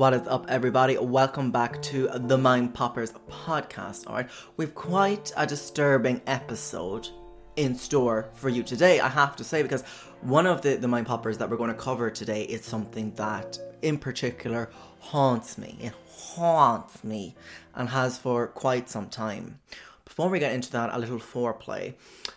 What is up, everybody? Welcome back to the Mind Poppers podcast. All right, we've quite a disturbing episode in store for you today, I have to say, because one of the, the Mind Poppers that we're going to cover today is something that, in particular, haunts me. It haunts me and has for quite some time. Before we get into that, a little foreplay.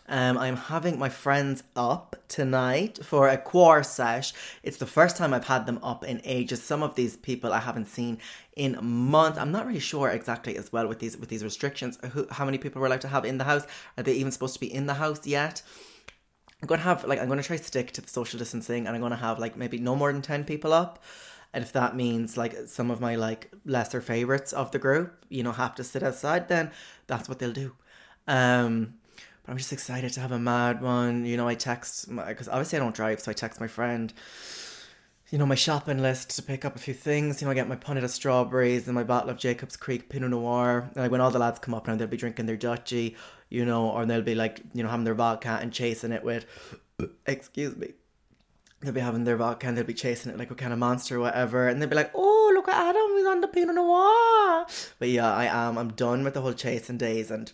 Um, I'm having my friends up tonight for a quar sesh. It's the first time I've had them up in ages. Some of these people I haven't seen in months. I'm not really sure exactly as well with these with these restrictions. Who, how many people we're allowed to have in the house? Are they even supposed to be in the house yet? I'm gonna have like I'm gonna try stick to the social distancing, and I'm gonna have like maybe no more than ten people up. And if that means like some of my like lesser favorites of the group, you know, have to sit outside, then that's what they'll do. Um, but I'm just excited to have a mad one. You know, I text because obviously I don't drive, so I text my friend. You know, my shopping list to pick up a few things. You know, I get my punnet of strawberries and my bottle of Jacob's Creek Pinot Noir. And like when all the lads come up now, they'll be drinking their Dutchy, you know, or they'll be like, you know, having their vodka and chasing it with, excuse me, they'll be having their vodka and they'll be chasing it like a kind of monster or whatever. And they'll be like, oh, look at Adam, he's on the Pinot Noir. But yeah, I am. I'm done with the whole chasing days and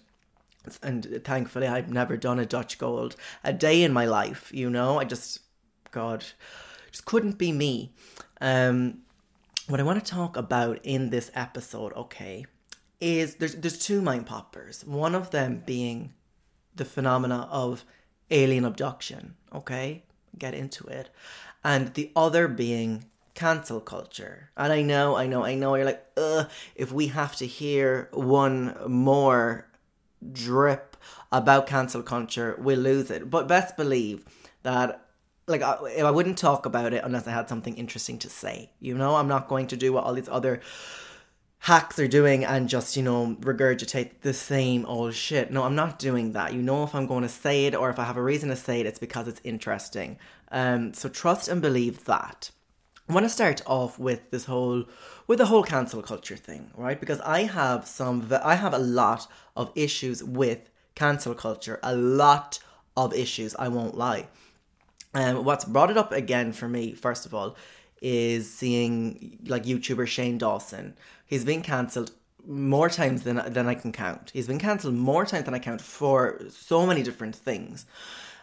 and thankfully I've never done a Dutch Gold a day in my life. You know, I just, God, just couldn't be me. Um, what I want to talk about in this episode, okay, is there's there's two mind poppers. One of them being the phenomena of alien abduction. Okay, get into it, and the other being cancel culture. And I know, I know, I know. You're like, ugh. If we have to hear one more drip about cancel culture, we'll lose it. But best believe that like I, I wouldn't talk about it unless I had something interesting to say. You know, I'm not going to do what all these other hacks are doing and just you know regurgitate the same old shit. No, I'm not doing that. You know, if I'm going to say it or if I have a reason to say it, it's because it's interesting. Um, so trust and believe that. I want to start off with this whole with the whole cancel culture thing, right? Because I have some I have a lot of issues with cancel culture, a lot of issues, I won't lie. Um, what's brought it up again for me, first of all, is seeing like YouTuber Shane Dawson. He's been cancelled more times than than I can count. He's been cancelled more times than I count for so many different things.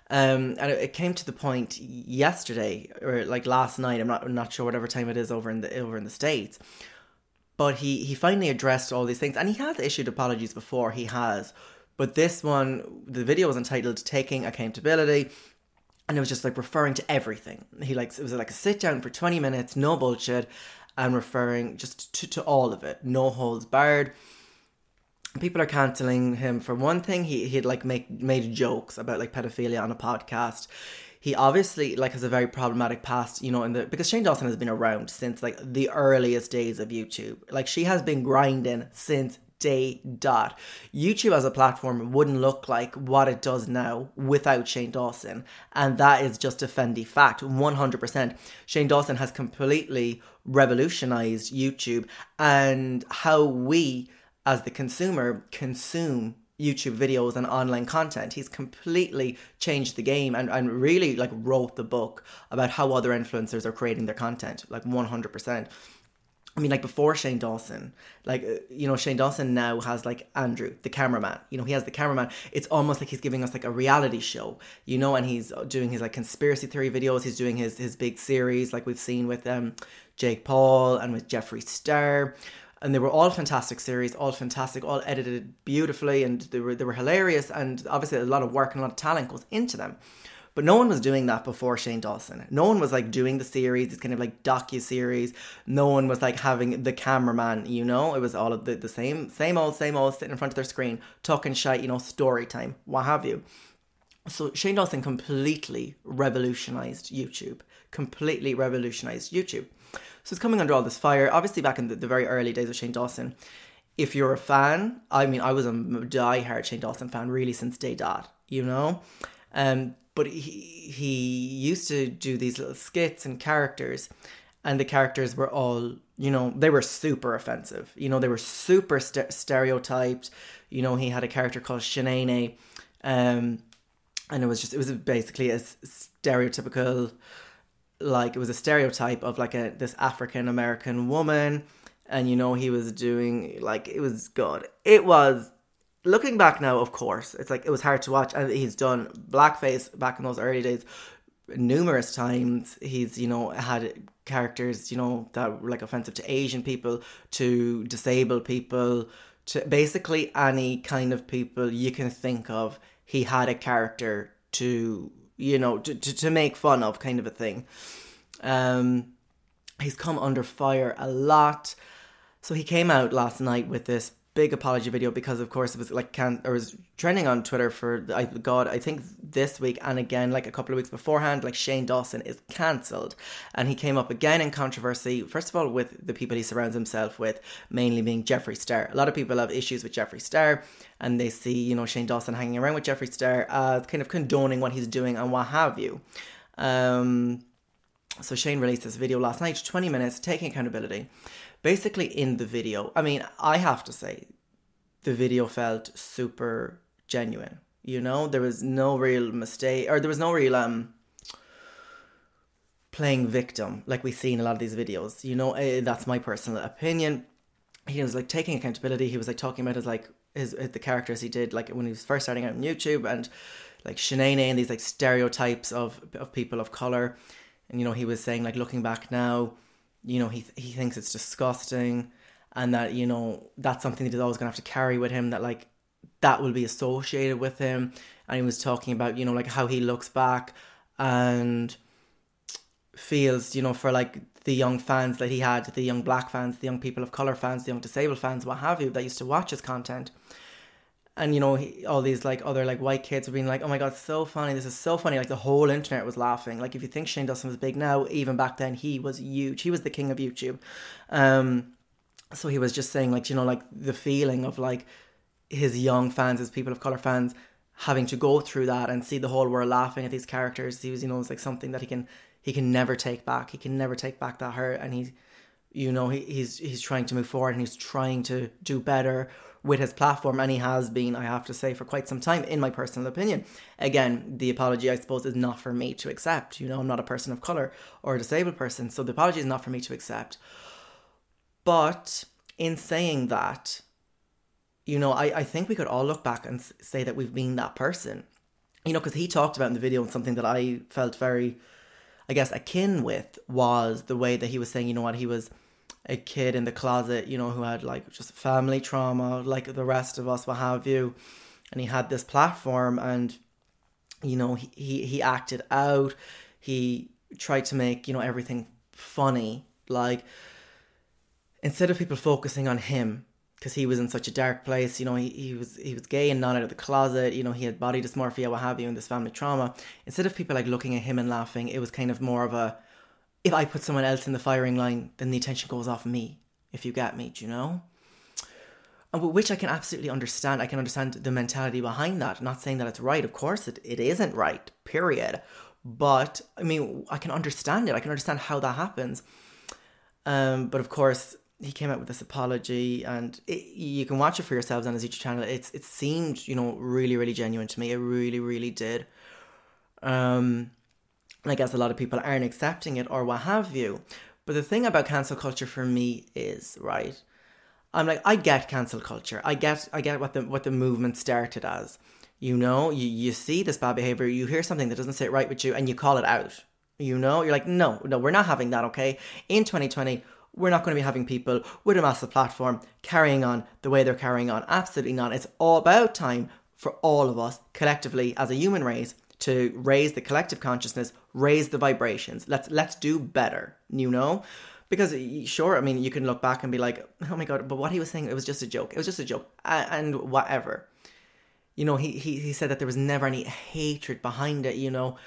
Um, and it, came to the point yesterday or like last night. I'm not I'm not sure whatever time it is over in the over in the states. But he he finally addressed all these things, and he has issued apologies before. He has, but this one, the video was entitled "Taking Accountability." And it was just like referring to everything. He likes it was like a sit down for 20 minutes, no bullshit, and referring just to, to all of it, no holds barred. People are canceling him for one thing. He he'd like make made jokes about like pedophilia on a podcast. He obviously like has a very problematic past you know in the because shane dawson has been around since like the earliest days of youtube. Like she has been grinding since day dot youtube as a platform wouldn't look like what it does now without shane dawson and that is just a fendi fact 100% shane dawson has completely revolutionized youtube and how we as the consumer consume YouTube videos and online content. He's completely changed the game and, and really like wrote the book about how other influencers are creating their content, like 100%. I mean, like before Shane Dawson, like, uh, you know, Shane Dawson now has like Andrew, the cameraman. You know, he has the cameraman. It's almost like he's giving us like a reality show, you know, and he's doing his like conspiracy theory videos. He's doing his, his big series, like we've seen with um, Jake Paul and with Jeffree Star and they were all fantastic series, all fantastic, all edited beautifully, and they were they were hilarious, and obviously a lot of work and a lot of talent goes into them. But no one was doing that before Shane Dawson. No one was like doing the series, it's kind of like docu series. No one was like having the cameraman, you know. It was all of the, the same, same old, same old, sitting in front of their screen, talking shit, you know, story time, what have you. So Shane Dawson completely revolutionized YouTube. Completely revolutionized YouTube. So it's coming under all this fire. Obviously, back in the, the very early days of Shane Dawson, if you're a fan, I mean, I was a die-hard Shane Dawson fan really since day dot, you know? Um, but he, he used to do these little skits and characters, and the characters were all, you know, they were super offensive. You know, they were super st- stereotyped. You know, he had a character called Shanae, um, and it was just, it was basically a stereotypical, like, it was a stereotype of like a this African American woman and you know he was doing like it was god It was looking back now, of course, it's like it was hard to watch, and he's done blackface back in those early days numerous times. He's you know had characters you know that were like offensive to Asian people, to disabled people, to basically any kind of people you can think of. He had a character to you know to, to, to make fun of, kind of a thing. Um, he's come under fire a lot. So he came out last night with this big apology video because of course it was like can or was trending on Twitter for I god I think this week and again like a couple of weeks beforehand like Shane Dawson is cancelled. And he came up again in controversy first of all with the people he surrounds himself with mainly being Jeffree Star. A lot of people have issues with Jeffree Star and they see you know Shane Dawson hanging around with Jeffree Star as kind of condoning what he's doing and what have you. Um so Shane released this video last night 20 minutes taking accountability basically in the video, I mean, I have to say, the video felt super genuine. You know, there was no real mistake, or there was no real um playing victim like we see in a lot of these videos. You know, uh, that's my personal opinion. He was like taking accountability. He was like talking about his like his, his the characters he did like when he was first starting out on YouTube and like Shanae and these like stereotypes of of people of color. And you know, he was saying like looking back now, you know, he he thinks it's disgusting, and that you know that's something that he's always gonna have to carry with him. That like that will be associated with him. And he was talking about you know like how he looks back and feels you know for like the young fans that he had, the young black fans, the young people of color fans, the young disabled fans, what have you, that used to watch his content and you know he, all these like other like white kids were being like oh my god so funny. This is so funny. Like the whole internet was laughing. Like if you think Shane Dawson was big now even back then he was huge. He was the king of YouTube. Um so he was just saying like you know like the feeling of like his young fans his people of color fans having to go through that and see the whole world laughing at these characters. He was you know it's like something that he can he can never take back. He can never take back that hurt. And he you know he, he's he's trying to move forward and he's trying to do better with his platform, and he has been, I have to say, for quite some time, in my personal opinion. Again, the apology, I suppose, is not for me to accept. You know, I'm not a person of color or a disabled person, so the apology is not for me to accept. But in saying that, you know, I, I think we could all look back and say that we've been that person. You know, because he talked about in the video and something that I felt very, I guess, akin with was the way that he was saying, you know what, he was a kid in the closet, you know, who had like just family trauma, like the rest of us, what have you. And he had this platform and, you know, he, he, he acted out. He tried to make, you know, everything funny. Like, instead of people focusing on him, because he was in such a dark place, you know, he, he was he was gay and not out of the closet, you know, he had body dysmorphia, what have you, and this family trauma. Instead of people like looking at him and laughing, it was kind of more of a if I put someone else in the firing line, then the attention goes off me, if you get me, do you know? And which I can absolutely understand. I can understand the mentality behind that. I'm not saying that it's right. Of course, it, it isn't right, period. But, I mean, I can understand it. I can understand how that happens. Um, but of course, he came out with this apology, and it, you can watch it for yourselves on his YouTube channel. It's it seemed, you know, really, really genuine to me. It really, really did. Um, I guess a lot of people aren't accepting it or what have you. But the thing about cancel culture for me is, right, I'm like, I get cancel culture. I get I get what the what the movement started as. You know, you, you see this bad behavior, you hear something that doesn't sit right with you and you call it out. You know, you're like, no, no, we're not having that, okay? In 2020, we're not going to be having people with a massive platform carrying on the way they're carrying on. Absolutely not. It's all about time for all of us collectively as a human race to raise the collective consciousness, raise the vibrations. Let's let's do better, you know? Because sure, I mean, you can look back and be like, "Oh my god," but what he was saying, it was just a joke. It was just a joke, and whatever. You know, he he he said that there was never any hatred behind it. You know,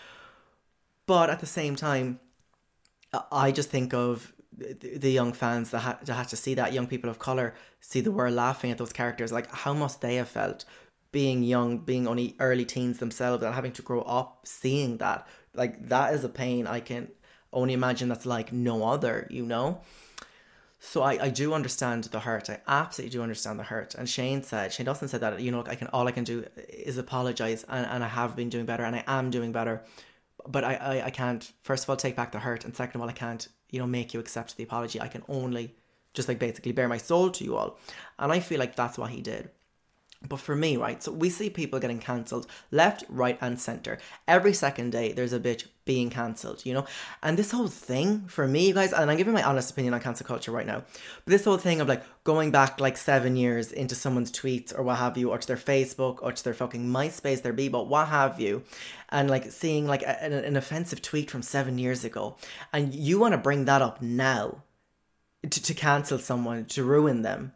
but at the same time, I just think of the young fans that had, that had to see that young people of color see the world laughing at those characters like how must they have felt being young being only early teens themselves and having to grow up seeing that like that is a pain i can only imagine that's like no other you know so I, I do understand the hurt. I absolutely do understand the hurt. And Shane said, Shane Dawson said that, you know, I can all I can do is apologize and, and I have been doing better and I am doing better. But I, I, I can't first of all take back the hurt and second of all I can't you know, make you accept the apology. I can only just like basically bare my soul to you all. And I feel like that's what he did. But for me, right, so we see people getting cancelled left, right, and centre. Every second day, there's a bitch being cancelled, you know? And this whole thing, for me, you guys, and I'm giving my honest opinion on cancel culture right now, but this whole thing of like going back like seven years into someone's tweets or what have you, or to their Facebook, or to their fucking MySpace, their Bebo, what have you, and like seeing like a, an, an offensive tweet from seven years ago, and you want to bring that up now to, to cancel someone, to ruin them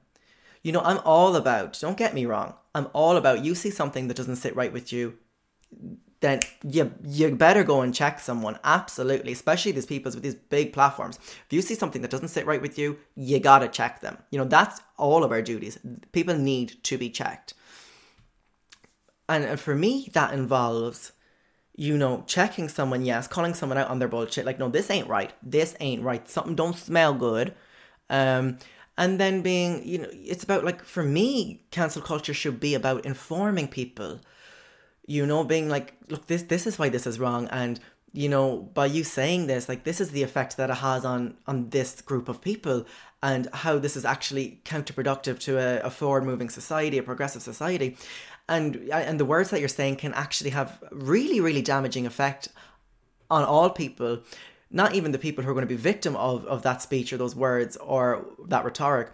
you know, I'm all about, don't get me wrong, I'm all about you see something that doesn't sit right with you, then you you better go and check someone. Absolutely, especially these people with these big platforms. If you see something that doesn't sit right with you, you gotta check them. You know, that's all of our duties. People need to be checked. And for me, that involves, you know, checking someone, yes, calling someone out on their bullshit. Like, no, this ain't right. This ain't right. Something don't smell good. Um, and then being you know it's about like for me cancel culture should be about informing people. You know being like look this this is why this is wrong. And you know by you saying this like this is the effect that it has on on this group of people and how this is actually counterproductive to a, a forward moving society a progressive society. And uh, and the words that you're saying can actually have really really damaging effect on all people not even the people who are going to be victim of, of that speech or those words or that rhetoric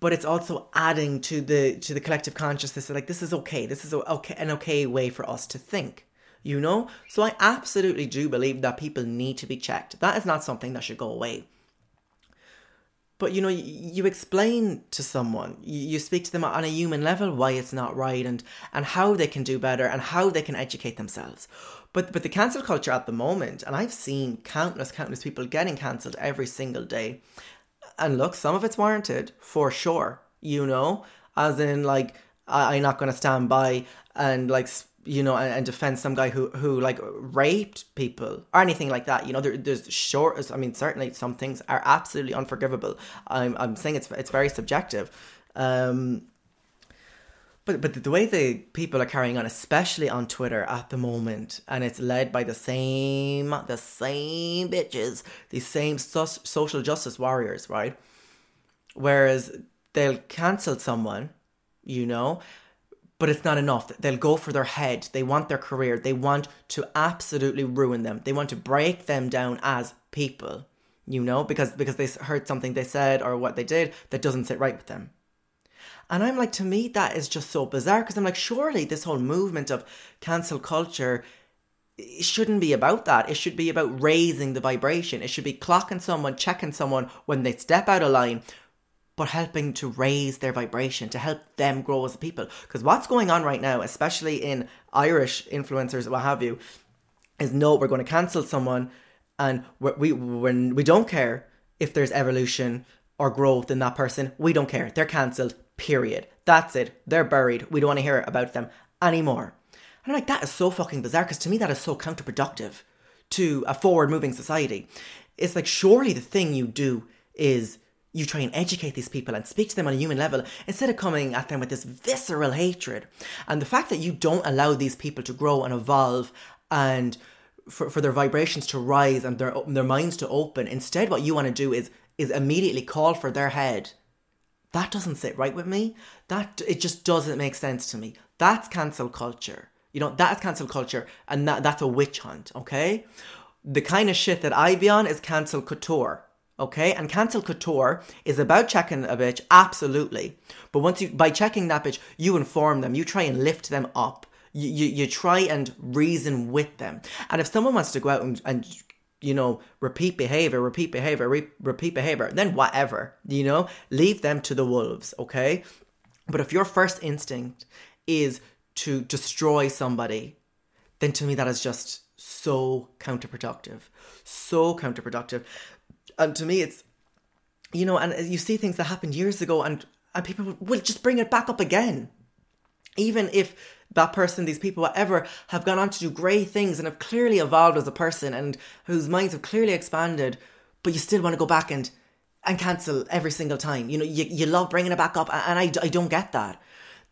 but it's also adding to the to the collective consciousness like this is okay this is okay an okay way for us to think you know? So i absolutely do believe that people need to be checked. That is not something that should go away. But you know you, you explain to someone you, you speak to them on a human level why it's not right and and how they can do better and how they can educate themselves but but the cancel culture at the moment, and I've seen countless, countless people getting cancelled every single day. And look, some of it's warranted for sure. You know, as in like I, am not going to stand by and like you know and, and, defend some guy who who like raped people or anything like that. You know, there, there's short. I mean, certainly some things are absolutely unforgivable. I'm I'm saying it's it's very subjective. Um, but but the way the people are carrying on, especially on Twitter at the moment, and it's led by the same the same bitches, these same so- social justice warriors, right? Whereas they'll cancel someone, you know, but it's not enough. They'll go for their head. They want their career. They want to absolutely ruin them. They want to break them down as people, you know, because because they heard something they said or what they did that doesn't sit right with them. And I'm like, to me, that is just so bizarre because I'm like, surely this whole movement of cancel culture shouldn't be about that. It should be about raising the vibration. It should be clocking someone, checking someone when they step out of line, but helping to raise their vibration, to help them grow as a people. Because what's going on right now, especially in Irish influencers, what have you, is no, we're going to cancel someone and we, we, we don't care if there's evolution or growth in that person. We don't care. They're cancelled. Period. That's it. They're buried. We don't want to hear about them anymore. And I'm like, that is so fucking bizarre because to me that is so counterproductive to a forward moving society. It's like, surely the thing you do is you try and educate these people and speak to them on a human level instead of coming at them with this visceral hatred. And the fact that you don't allow these people to grow and evolve and for, for their vibrations to rise and their their minds to open, instead what you want to do is is immediately call for their head that doesn't sit right with me. That it just doesn't make sense to me. That's cancel culture. You know, that's cancel culture and that, that's a witch hunt, okay? The kind of shit that I be on is cancel couture. Okay, and cancel couture is about checking a bitch, absolutely. But once you by checking that bitch, you inform them, you try and lift them up, you, you, you try and reason with them. And if someone wants to go out and, and you know, repeat behavior, repeat behavior, re- repeat behavior, then whatever, you know, leave them to the wolves, okay? But if your first instinct is to destroy somebody, then to me that is just so counterproductive. So counterproductive. And to me, it's, you know, and you see things that happened years ago and, and people will just bring it back up again. Even if that person, these people, whatever, have gone on to do great things and have clearly evolved as a person and whose minds have clearly expanded, but you still want to go back and and cancel every single time. You know, you, you love bringing it back up, and I, I don't get that.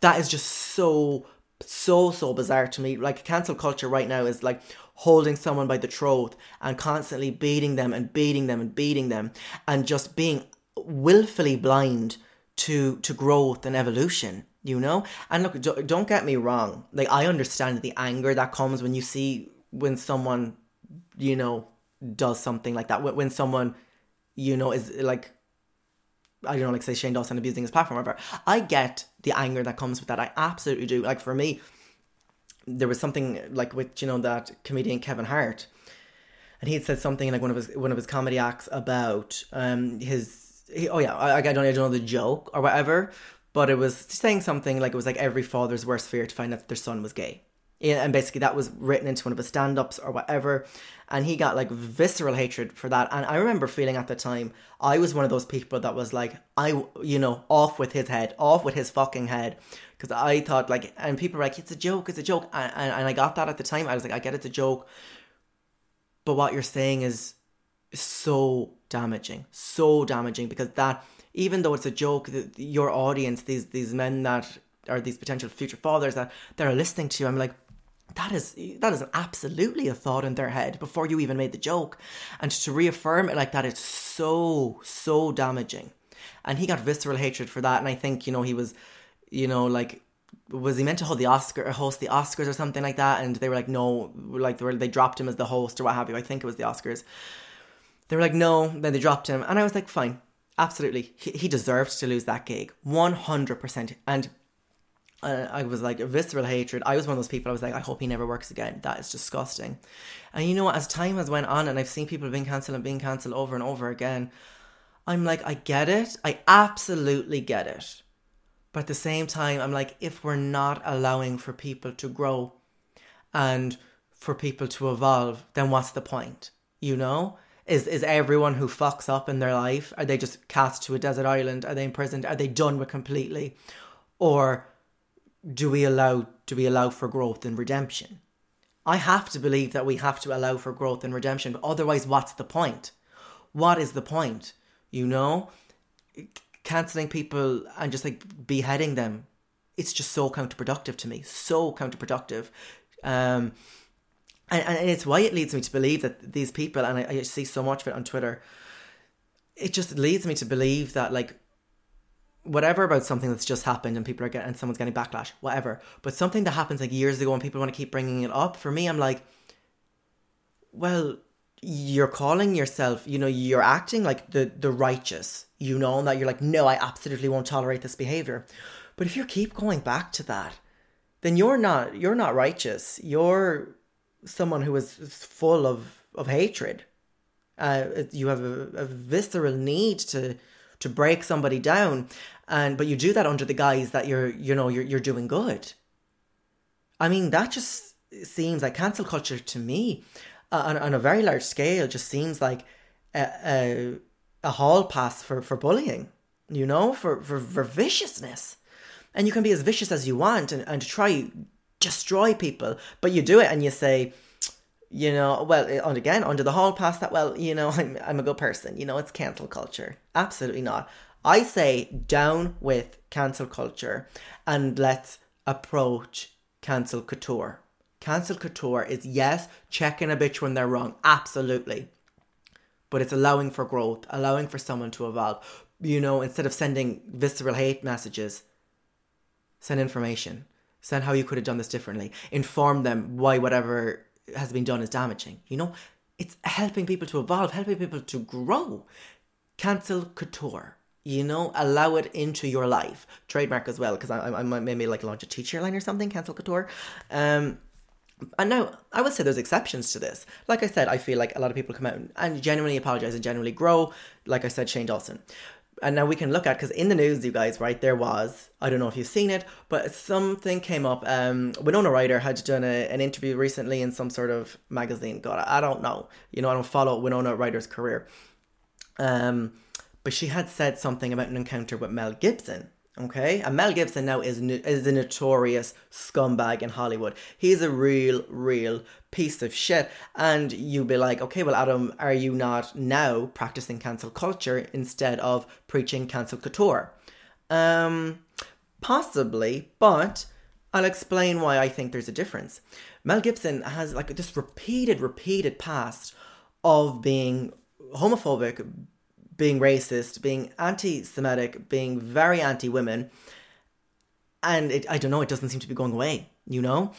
That is just so, so, so bizarre to me. Like, cancel culture right now is like holding someone by the throat and constantly beating them and beating them and beating them and just being willfully blind to to growth and evolution you know and look don't get me wrong like i understand the anger that comes when you see when someone you know does something like that when someone you know is like I don't know, like say Shane Dawson abusing his platform, whatever. I get the anger that comes with that. I absolutely do. Like for me, there was something like with you know that comedian Kevin Hart, and he had said something in like one of his one of his comedy acts about um his he, oh yeah I, I don't I don't know the joke or whatever, but it was saying something like it was like every father's worst fear to find out that their son was gay. And basically, that was written into one of his stand ups or whatever. And he got like visceral hatred for that. And I remember feeling at the time, I was one of those people that was like, I, you know, off with his head, off with his fucking head. Because I thought, like, and people were like, it's a joke, it's a joke. And, and, and I got that at the time. I was like, I get it's a joke. But what you're saying is so damaging, so damaging because that even though it's a joke, your audience, these these men that are these potential future fathers that they're listening to, I'm like, that is that is absolutely a thought in their head before you even made the joke, and to reaffirm it like that, it's so so damaging. And he got visceral hatred for that, and I think you know he was, you know, like was he meant to hold the Oscar host the Oscars or something like that? And they were like, no, like they, were, they dropped him as the host or what have you. I think it was the Oscars. They were like, no. Then they dropped him, and I was like, fine, absolutely, he, he deserved to lose that gig, one hundred percent. And uh, I was like visceral hatred. I was one of those people. I was like, I hope he never works again. That is disgusting. And you know, as time has went on, and I've seen people being cancelled and being cancelled over and over again, I'm like, I get it. I absolutely get it. But at the same time, I'm like, if we're not allowing for people to grow and for people to evolve, then what's the point? You know? Is is everyone who fucks up in their life, are they just cast to a desert island? Are they imprisoned? Are they done with completely? Or do we allow do we allow for growth and redemption? I have to believe that we have to allow for growth and redemption, but otherwise what's the point? What is the point? You know? Cancelling people and just like beheading them. It's just so counterproductive to me. So counterproductive. Um and, and it's why it leads me to believe that these people and I, I see so much of it on Twitter, it just leads me to believe that like whatever about something that's just happened and people are getting and someone's getting backlash, whatever. But something that happens like years ago and people want to keep bringing it up. For me, I'm like, well, you're calling yourself, you know, you're acting like the the righteous, you know, and that you're like, no, I absolutely won't tolerate this behavior. But if you keep going back to that, then you're not you're not righteous. You're someone who is full of of hatred. Uh, you have a, a visceral need to to break somebody down. And but you do that under the guise that you're you know you're you're doing good. I mean that just seems like cancel culture to me uh, on, on a very large scale just seems like a, a, a hall pass for for bullying you know for, for for viciousness. And you can be as vicious as you want and, and try destroy people but you do it and you say you know, well, and again, under the hall pass that, well, you know, I'm, I'm a good person, you know, it's cancel culture. Absolutely not. I say down with cancel culture and let's approach cancel couture. Cancel couture is yes, checking a bitch when they're wrong, absolutely. But it's allowing for growth, allowing for someone to evolve. You know, instead of sending visceral hate messages, send information. Send how you could have done this differently. Inform them why whatever has been done is damaging. You know, it's helping people to evolve, helping people to grow. Cancel couture. You know, allow it into your life. Trademark as well, because I, I, I might maybe like launch a teacher line or something, cancel couture. Um, and now, I would say there's exceptions to this. Like I said, I feel like a lot of people come out and genuinely apologize and genuinely grow. Like I said, Shane Dawson. And now we can look at because in the news, you guys, right? There was I don't know if you've seen it, but something came up. Um, Winona Ryder had done a, an interview recently in some sort of magazine. God, I don't know. You know, I don't follow Winona Ryder's career. Um, but she had said something about an encounter with Mel Gibson. Okay, and Mel Gibson now is is a notorious scumbag in Hollywood. He's a real, real piece of shit. And you'd be like, okay, well, Adam, are you not now practicing cancel culture instead of preaching cancel couture? Um, possibly, but I'll explain why I think there's a difference. Mel Gibson has like this repeated, repeated past of being homophobic, being racist, being anti Semitic, being very anti women. And it, I don't know, it doesn't seem to be going away, you know?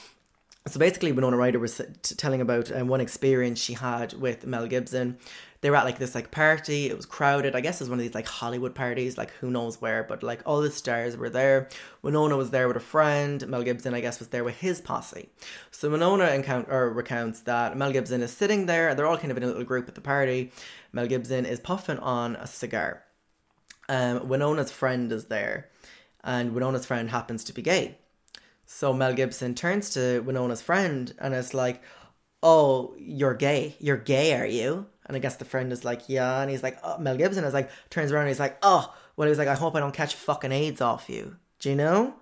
So basically, Winona Ryder was telling about um, one experience she had with Mel Gibson. They were at like this like party. It was crowded. I guess it was one of these like Hollywood parties, like who knows where. But like all the stars were there. Winona was there with a friend. Mel Gibson, I guess, was there with his posse. So Winona encount- or recounts that Mel Gibson is sitting there. They're all kind of in a little group at the party, Mel Gibson is puffing on a cigar. Um, Winona's friend is there, and Winona's friend happens to be gay. So Mel Gibson turns to Winona's friend and is like, Oh, you're gay. You're gay, are you? And I guess the friend is like, Yeah. And he's like, oh. Mel Gibson is like, turns around and he's like, Oh, well, he's like, I hope I don't catch fucking AIDS off you. Do you know?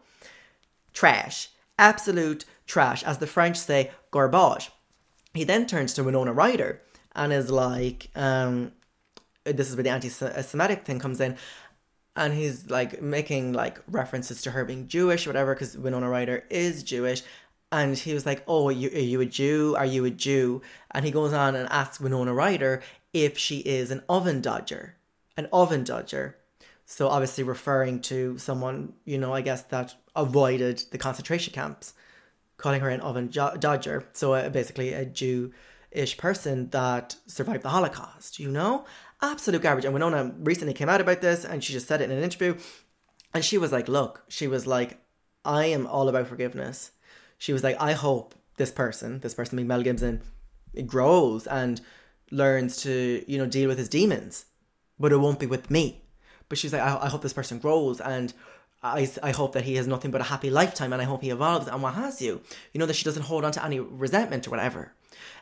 Trash. Absolute trash. As the French say, garbage. He then turns to Winona Ryder and is like, um, this is where the anti-Semitic thing comes in, and he's like making like references to her being Jewish or whatever, because Winona Ryder is Jewish, and he was like, "Oh, are you, are you a Jew? Are you a Jew?" And he goes on and asks Winona Ryder if she is an oven dodger, an oven dodger. So obviously referring to someone, you know, I guess that avoided the concentration camps, calling her an oven dodger. So uh, basically a Jew ish person that survived the Holocaust, you know? Absolute garbage. And Winona recently came out about this and she just said it in an interview. And she was like, look, she was like, I am all about forgiveness. She was like, I hope this person, this person being Mel Gibson, grows and learns to, you know, deal with his demons. But it won't be with me. But she's like, I, I hope this person grows and I, I hope that he has nothing but a happy lifetime and I hope he evolves and what has you. You know, that she doesn't hold on to any resentment or whatever.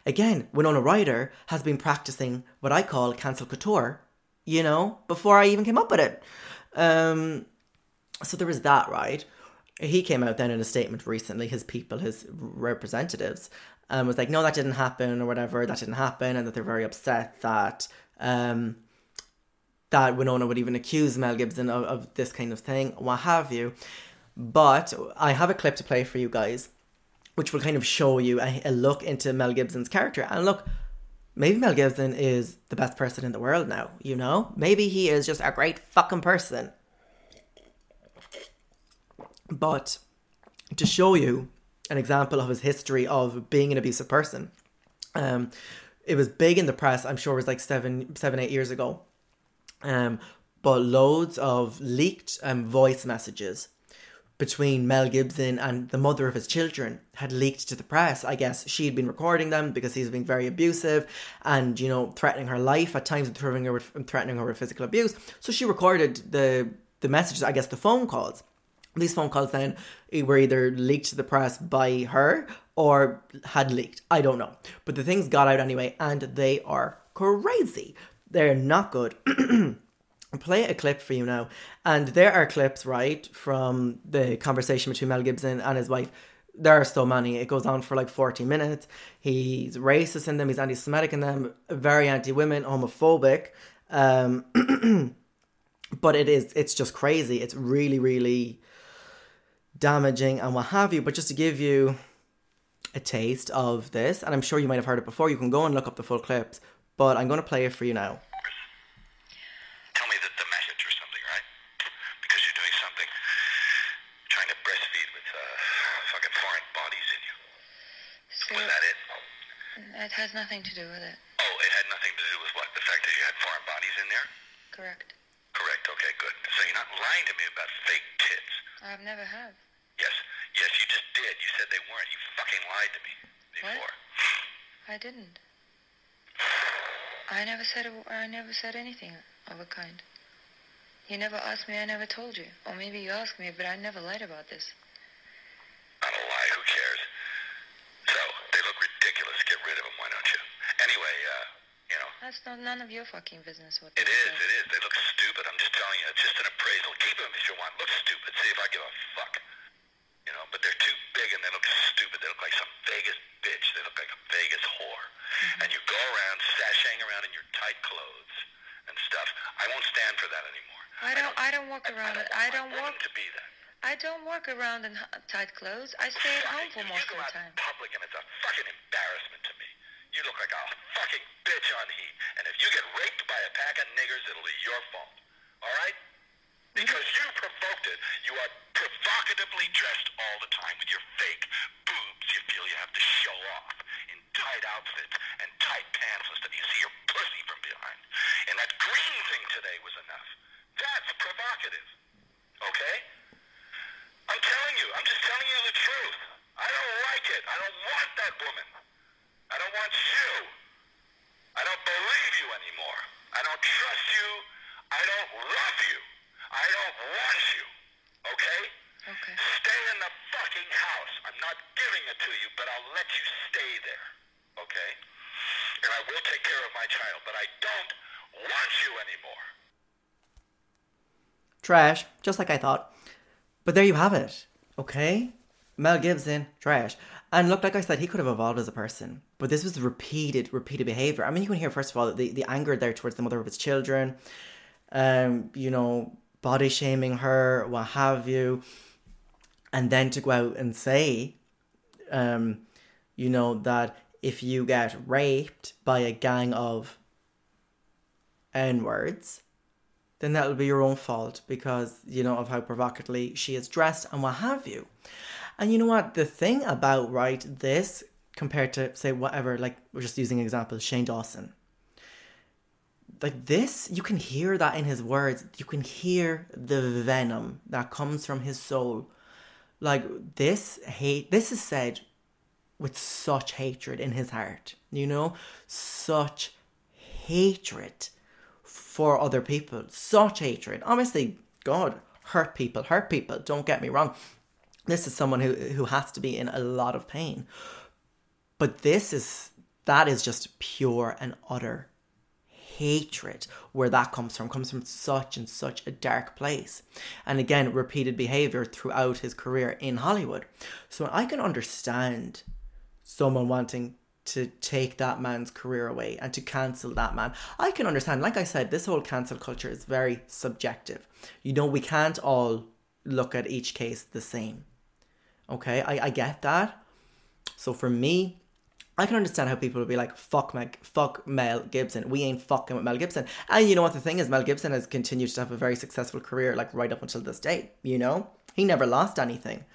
Again, Winona Ryder has been practicing what I call cancel couture, you know, before I even came up with it. Um, so there was that, right? He came out then in a statement recently, his people, his representatives, um, was like, no, that didn't happen or whatever, that didn't happen, and that they're very upset that um, that Winona would even accuse Mel Gibson of, of this kind of thing, what have you. But I have a clip to play for you guys which will kind of show you a, a look into Mel Gibson's character. And look, maybe Mel Gibson is the best person in the world now, you know? Maybe he is just a great fucking person. But to show you an example of his history of being an abusive person, um, it was big in the press. I'm sure it was like seven, seven, eight years ago. Um, but loads of leaked um, voice messages between Mel Gibson and the mother of his children had leaked to the press. I guess she had been recording them because he's been very abusive and, you know, threatening her life at times and threatening her with, threatening her with physical abuse. So she recorded the the messages, I guess the phone calls. These phone calls then were either leaked to the press by her or had leaked. I don't know. But the things got out anyway and they are crazy. They're not good. play a clip for you now. And there are clips, right, from the conversation between Mel Gibson and his wife. There are so many. It goes on for like 40 minutes. He's racist in them, he's anti Semitic in them, very anti women, homophobic. Um, but it is, it's just crazy. It's really, really damaging and what have you. But just to give you a taste of this, and I'm sure you might have heard it before, you can go and look up the full clips, but I'm going to play it for you now. Tell me that the message or something, right? Because you're doing something trying to breastfeed with uh fucking foreign bodies in you. Was that it? It has nothing to do with it. Oh, it had nothing to do with what? The fact that you had foreign bodies in there? Correct. Correct. Okay, good. lying to me about fake tits. I've never have. Yes, yes, you just did. You said they weren't. You fucking lied to me before. What? I didn't. I never said a, I never said anything of a kind. You never asked me, I never told you. Or maybe you asked me, but I never lied about this. Not a lie. Who cares? So they look ridiculous. Get rid of them. Why don't you? Anyway, uh, you know. That's not none of your fucking business what It is, say. it is. They look just telling you. It's just an appraisal. Keep them if you want. Look stupid. See if I give a fuck. You know, but they're too big and they look stupid. They look like some Vegas bitch. They look like a Vegas whore. Mm-hmm. And you go around sashaying around in your tight clothes and stuff. I won't stand for that anymore. I don't. I don't walk around. I don't want my walk. to be that. I don't walk around in tight clothes. I stay at home for most of the time. public and it's a fucking embarrassment to me. You look like a fucking bitch on heat. And if you get raped by a pack of niggers, it'll be your fault. Because you provoked it. You are provocatively dressed all the time with your fake boobs you feel you have to show off in tight outfits and tight pants and stuff. You see your pussy from behind. And that green thing today was enough. That's provocative. Okay? I'm telling you. I'm just telling you the truth. I don't like it. I don't want that woman. I don't want you. I don't believe you anymore. I don't trust you. I don't love you. I don't want you. Okay? Okay. Stay in the fucking house. I'm not giving it to you, but I'll let you stay there. Okay? And I will take care of my child, but I don't want you anymore. Trash, just like I thought. But there you have it, okay? Mel Gibson, trash. And look, like I said, he could have evolved as a person. But this was repeated, repeated behavior. I mean, you can hear, first of all, the, the anger there towards the mother of his children, um, you know, body shaming her, what have you. And then to go out and say, um, you know, that if you get raped by a gang of N words, then that'll be your own fault because, you know, of how provocatively she is dressed and what have you. And you know what? The thing about, right, this compared to, say, whatever, like, we're just using examples, Shane Dawson. Like this, you can hear that in his words. You can hear the venom that comes from his soul. Like this hate, this is said with such hatred in his heart, you know, such hatred for other people, such hatred. Obviously, God hurt people, hurt people. Don't get me wrong. This is someone who who has to be in a lot of pain, but this is that is just pure and utter hatred where that comes from. Comes from such and such a dark place. And again repeated behavior throughout his career in hollywood. So i can understand someone wanting to take that man's career away and to cancel that man. I can understand like i said this whole cancel culture is very subjective. You know we can't all look at each case the same. Okay? I, I get that. So for me I can understand how people would be like, fuck, Meg, fuck Mel Gibson. We ain't fucking with Mel Gibson. And you know what the thing is? Mel Gibson has continued to have a very successful career, like right up until this day. You know, he never lost anything.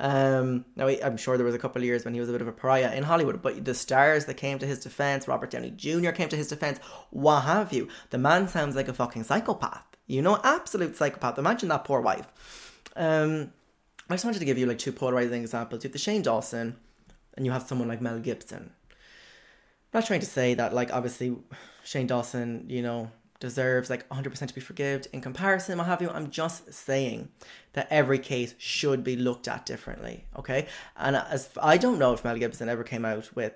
Um, now he- I'm sure there was a couple of years when he was a bit of a pariah in Hollywood, but the stars that came to his defense, Robert Downey Jr. came to his defense, what have you? The man sounds like a fucking psychopath. You know, absolute psychopath. Imagine that poor wife. Um, I just wanted to give you like two polarizing examples. You have the Shane Dawson, and you have someone like Mel Gibson. I'm not trying to say that like obviously Shane Dawson, you know, deserves like 100% to be forgived in comparison, what have you. I'm just saying that every case should be looked at differently, okay? And as I don't know if Mel Gibson ever came out with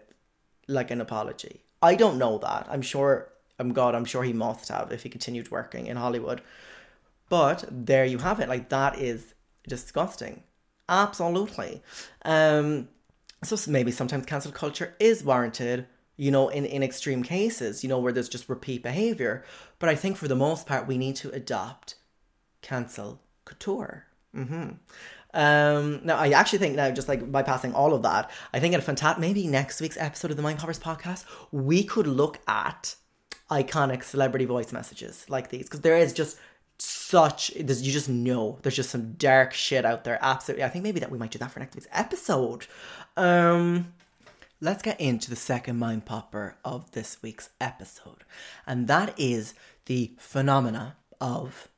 like an apology. I don't know that. I'm sure. I'm God. I'm sure he must have if he continued working in Hollywood. But there you have it. Like that is disgusting. Absolutely. Um. So maybe sometimes cancel culture is warranted. You know, in in extreme cases, you know, where there's just repeat behavior. But I think for the most part, we need to adopt cancel couture. hmm Um, now, I actually think now, just like bypassing all of that, I think in a fantastic, maybe next week's episode of the Mind Poppers podcast, we could look at iconic celebrity voice messages like these because there is just such you just know there's just some dark shit out there absolutely i think maybe that we might do that for next week's episode um let's get into the second mind popper of this week's episode and that is the phenomena of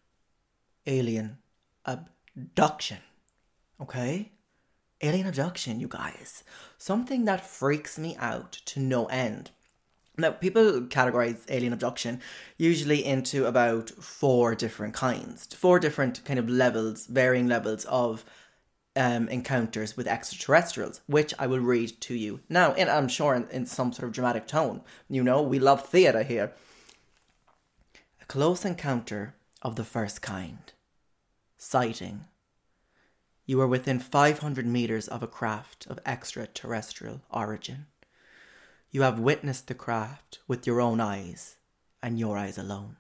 alien abduction. Okay? Alien abduction, you guys. Something that freaks me out to no end. Now, people categorize alien abduction usually into about four different kinds, four different kind of levels, varying levels of um, encounters with extraterrestrials, which I will read to you now. And I'm sure in, in some sort of dramatic tone. You know, we love theatre here. A close encounter of the first kind. Sighting. You are within 500 meters of a craft of extraterrestrial origin. You have witnessed the craft with your own eyes and your eyes alone.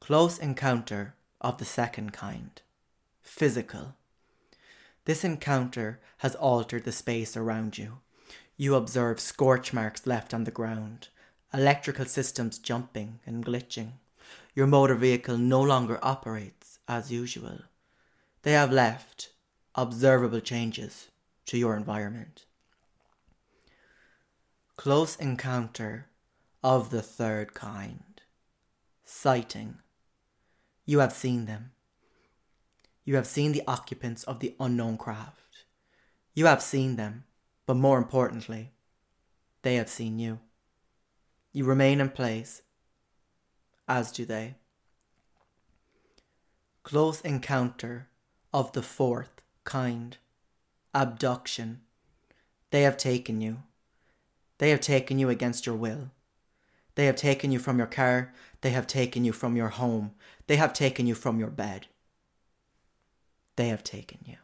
Close encounter of the second kind. Physical. This encounter has altered the space around you. You observe scorch marks left on the ground, electrical systems jumping and glitching. Your motor vehicle no longer operates as usual. They have left observable changes to your environment. Close encounter of the third kind. Sighting. You have seen them. You have seen the occupants of the unknown craft. You have seen them, but more importantly, they have seen you. You remain in place, as do they. Close encounter of the fourth kind. Abduction. They have taken you. They have taken you against your will. They have taken you from your car. They have taken you from your home. They have taken you from your bed. They have taken you.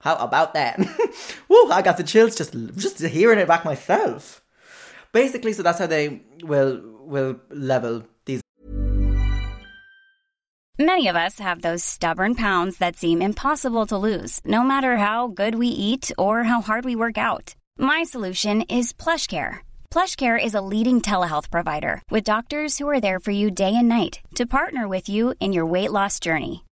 How about that? Woo, I got the chills just just hearing it back myself. Basically, so that's how they will will level these Many of us have those stubborn pounds that seem impossible to lose, no matter how good we eat or how hard we work out. My solution is PlushCare. PlushCare is a leading telehealth provider with doctors who are there for you day and night to partner with you in your weight loss journey.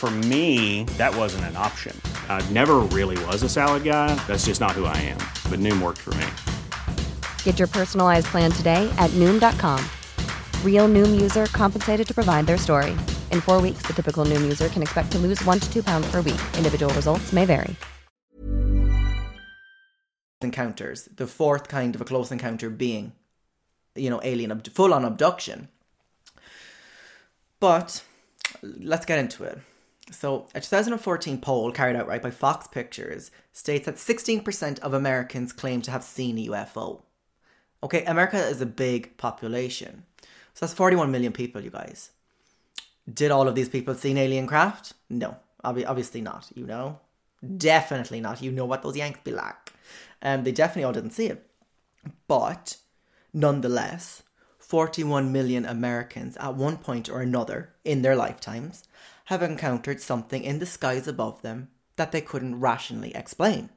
For me, that wasn't an option. I never really was a salad guy. That's just not who I am. But Noom worked for me. Get your personalized plan today at Noom.com. Real Noom user compensated to provide their story. In four weeks, the typical Noom user can expect to lose one to two pounds per week. Individual results may vary. encounters. The fourth kind of a close encounter being, you know, alien abd- full on abduction. But let's get into it. So, a 2014 poll carried out right by Fox Pictures states that 16% of Americans claim to have seen a UFO. Okay, America is a big population. So that's 41 million people, you guys. Did all of these people seen alien craft? No, obvi- obviously not, you know? Definitely not. You know what those Yanks be like. Um, they definitely all didn't see it. But, nonetheless, 41 million Americans at one point or another in their lifetimes have encountered something in the skies above them that they couldn't rationally explain.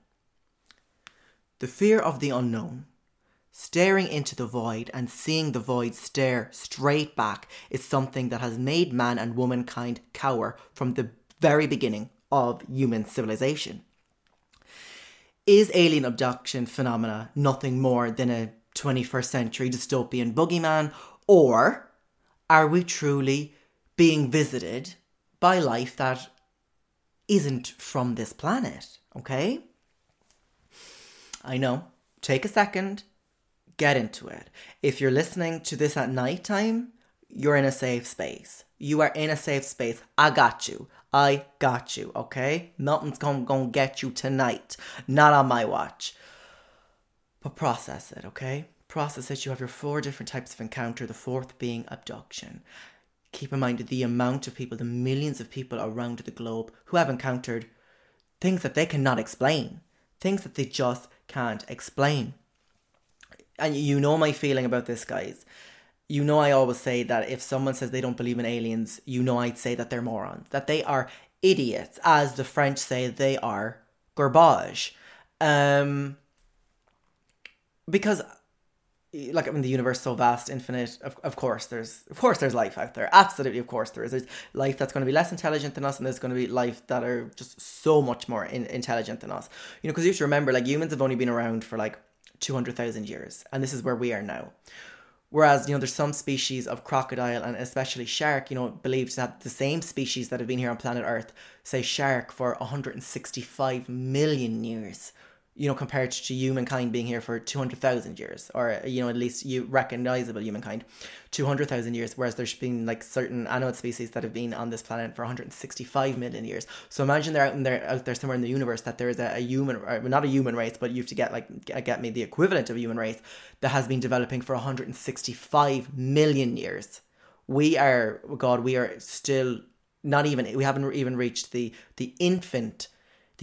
The fear of the unknown, staring into the void and seeing the void stare straight back, is something that has made man and womankind cower from the very beginning of human civilization. Is alien abduction phenomena nothing more than a 21st century dystopian boogeyman, or are we truly being visited by life that isn't from this planet? Okay? I know. Take a second, get into it. If you're listening to this at night time, you're in a safe space. You are in a safe space. I got you. I got you, okay? Nothing's gonna, gonna get you tonight. Not on my watch. But process it, okay? Process it. You have your four different types of encounter, the fourth being abduction. Keep in mind the amount of people, the millions of people around the globe who have encountered things that they cannot explain, things that they just can't explain. And you know my feeling about this, guys you know, I always say that if someone says they don't believe in aliens, you know, I'd say that they're morons, that they are idiots, as the French say they are garbage. Um, because like I mean the universe is so vast, infinite. Of, of course, there's of course there's life out there. Absolutely, of course there is. There's life that's going to be less intelligent than us, and there's going to be life that are just so much more in, intelligent than us. You know, because you have to remember, like humans have only been around for like two hundred thousand years, and this is where we are now. Whereas, you know, there's some species of crocodile and especially shark, you know, believed that the same species that have been here on planet Earth, say shark, for 165 million years you know, compared to humankind being here for 200,000 years, or, you know, at least you recognizable humankind, 200,000 years, whereas there's been like certain animal species that have been on this planet for 165 million years. So imagine they're out, in there, out there somewhere in the universe that there is a, a human, or not a human race, but you have to get like, get me the equivalent of a human race that has been developing for 165 million years. We are, God, we are still not even, we haven't even reached the, the infant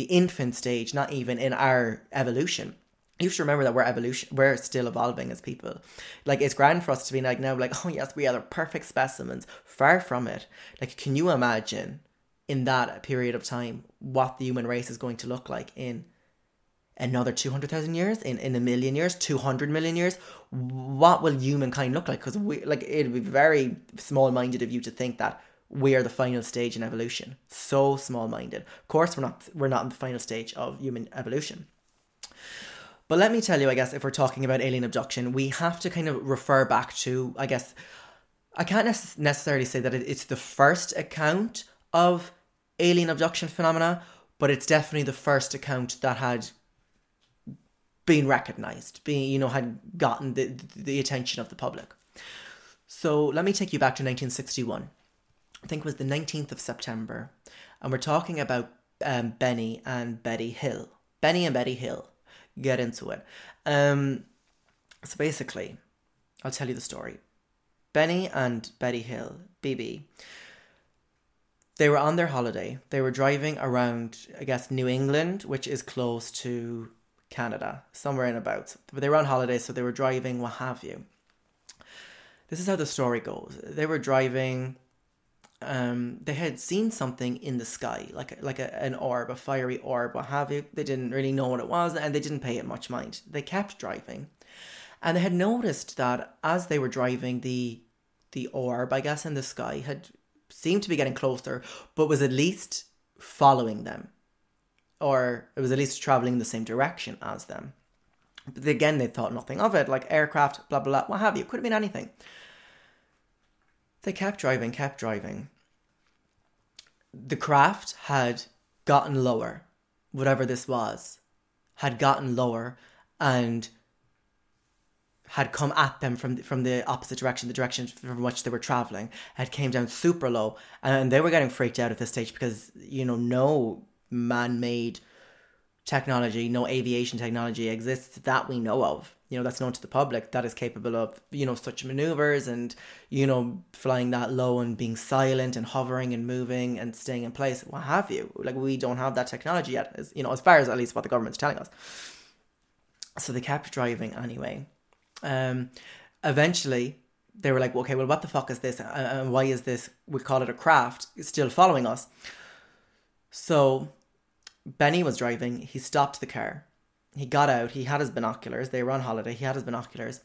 the infant stage, not even in our evolution. You have to remember that we're evolution, we're still evolving as people. Like it's grand for us to be like now, like, oh yes, we are the perfect specimens. Far from it. Like, can you imagine in that period of time what the human race is going to look like in another 200,000 years, in, in a million years, 200 million years, what will humankind look like? Because we, like, it'd be very small minded of you to think that we are the final stage in evolution. So small minded. Of course, we're not we're not in the final stage of human evolution. But let me tell you, I guess, if we're talking about alien abduction, we have to kind of refer back to, I guess, I can't necessarily say that it's the first account of alien abduction phenomena, but it's definitely the first account that had been recognized, being you know had gotten the the attention of the public. So let me take you back to 1961. I think it was the 19th of September, and we're talking about um, Benny and Betty Hill. Benny and Betty Hill. Get into it. Um, so basically, I'll tell you the story. Benny and Betty Hill, BB, they were on their holiday. They were driving around, I guess, New England, which is close to Canada, somewhere in about. But they were on holiday, so they were driving, what have you. This is how the story goes. They were driving um, they had seen something in the sky, like like a, an orb, a fiery orb, what have you. They didn't really know what it was, and they didn't pay it much mind. They kept driving, and they had noticed that as they were driving, the the orb, I guess, in the sky had seemed to be getting closer, but was at least following them, or it was at least traveling in the same direction as them. But again, they thought nothing of it, like aircraft, blah blah blah, what have you. It could have been anything. They kept driving, kept driving. The craft had gotten lower, whatever this was, had gotten lower and had come at them from the, from the opposite direction, the direction from which they were traveling, had came down super low, and they were getting freaked out at this stage because you know no man-made technology, no aviation technology exists that we know of you know that's known to the public that is capable of you know such maneuvers and you know flying that low and being silent and hovering and moving and staying in place what have you. Like we don't have that technology yet as you know as far as at least what the government's telling us. So they kept driving anyway. Um eventually they were like okay well what the fuck is this? And why is this? We call it a craft still following us. So benny was driving he stopped the car he got out, he had his binoculars, they were on holiday, he had his binoculars.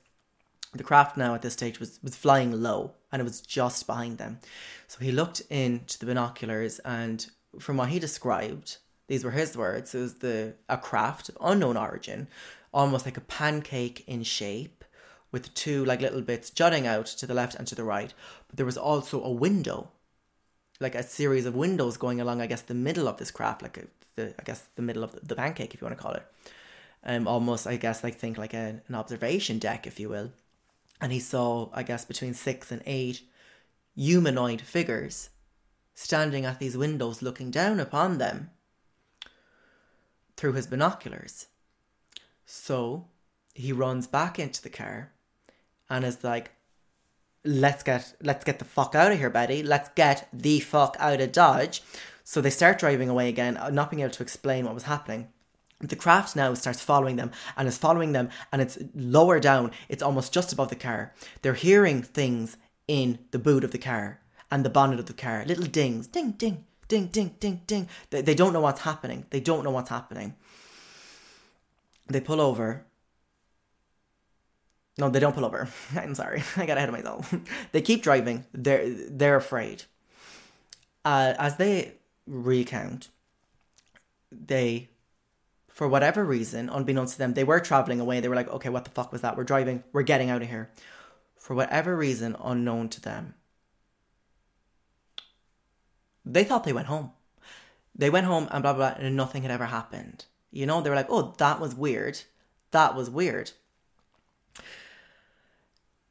The craft now at this stage was, was flying low and it was just behind them. So he looked into the binoculars and from what he described, these were his words, it was the a craft of unknown origin, almost like a pancake in shape, with two like little bits jutting out to the left and to the right. But there was also a window, like a series of windows going along, I guess, the middle of this craft, like a, the I guess the middle of the, the pancake, if you want to call it um, almost I guess like think like a, an observation deck, if you will. And he saw, I guess, between six and eight humanoid figures standing at these windows looking down upon them through his binoculars. So he runs back into the car and is like, let's get let's get the fuck out of here, Betty. Let's get the fuck out of Dodge. So they start driving away again, not being able to explain what was happening the craft now starts following them and is following them and it's lower down it's almost just above the car they're hearing things in the boot of the car and the bonnet of the car little dings ding ding ding, ding, ding, ding. They, they don't know what's happening. They don't know what's happening. They pull over. No, they don't pull over. I'm sorry. I got ahead of myself. they keep driving. They're they're afraid. Uh, as they recount, they, for whatever reason, unbeknownst to them, they were traveling away. They were like, okay, what the fuck was that? We're driving. We're getting out of here. For whatever reason, unknown to them, they thought they went home. They went home and blah, blah, blah, and nothing had ever happened. You know, they were like, oh, that was weird. That was weird.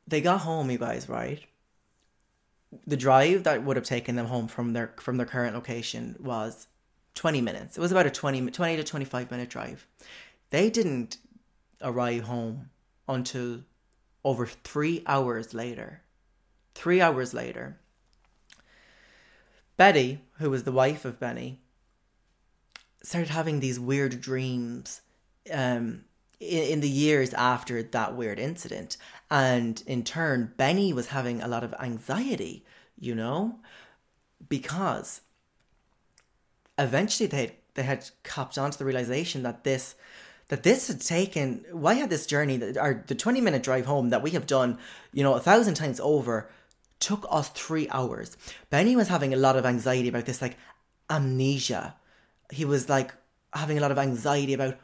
They got home, you guys, right? The drive that would have taken them home from their from their current location was 20 minutes. It was about a 20, 20 to 25 minute drive. They didn't arrive home until over three hours later. Three hours later. Betty, who was the wife of Benny, started having these weird dreams um, in, in the years after that weird incident. And in turn, Benny was having a lot of anxiety, you know, because eventually they they had copped onto the realization that this that this had taken why had this journey that our the 20 minute drive home that we have done you know a thousand times over took us three hours. Benny was having a lot of anxiety about this like amnesia. He was like having a lot of anxiety about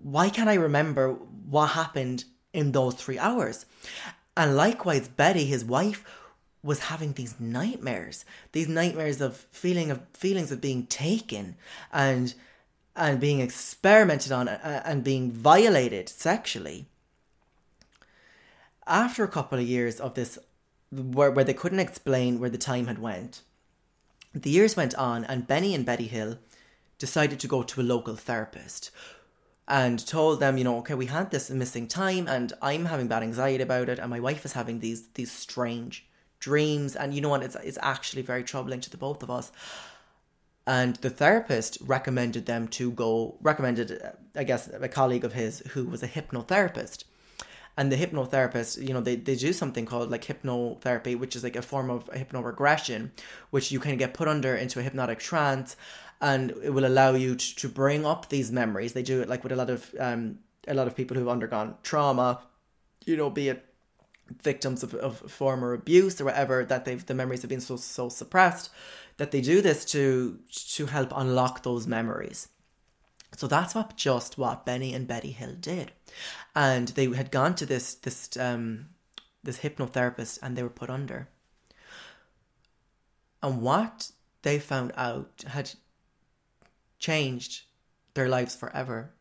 why can't i remember what happened in those three hours. And likewise betty his wife was having these nightmares these nightmares of feeling of feelings of being taken and and being experimented on uh, and being violated sexually. After a couple of years of this where, where they couldn't explain where the time had went the years went on and benny and betty hill decided to go to a local therapist and told them, you know, okay, we had this missing time and I'm having bad anxiety about it and my wife is having these these strange dreams. And you know what? It's it's actually very troubling to the both of us. And the therapist recommended them to go recommended i guess a colleague of his who was a hypnotherapist. And the hypnotherapist you know they, they do something called like hypnotherapy which is like a form of hypnoregression which you can get put under into a hypnotic trance and it will allow you to, to bring up these memories. They do it like with a lot of um a lot of people who've undergone trauma you know be it victims of, of former abuse or whatever that they've the memories have been so so suppressed that they do this to to help unlock those memories. So that's what just what Benny and Betty Hill did. And they had gone to this this um this hypnotherapist and they were put under. And what they found out had changed their lives forever.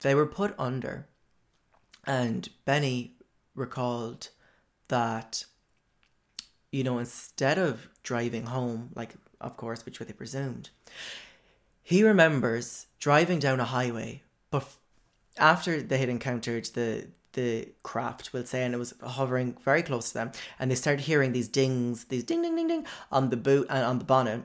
They were put under. And Benny recalled that you know instead of driving home like of course which they presumed he remembers driving down a highway but after they had encountered the the craft we'll say and it was hovering very close to them and they started hearing these dings these ding ding ding ding on the boot and on the bonnet.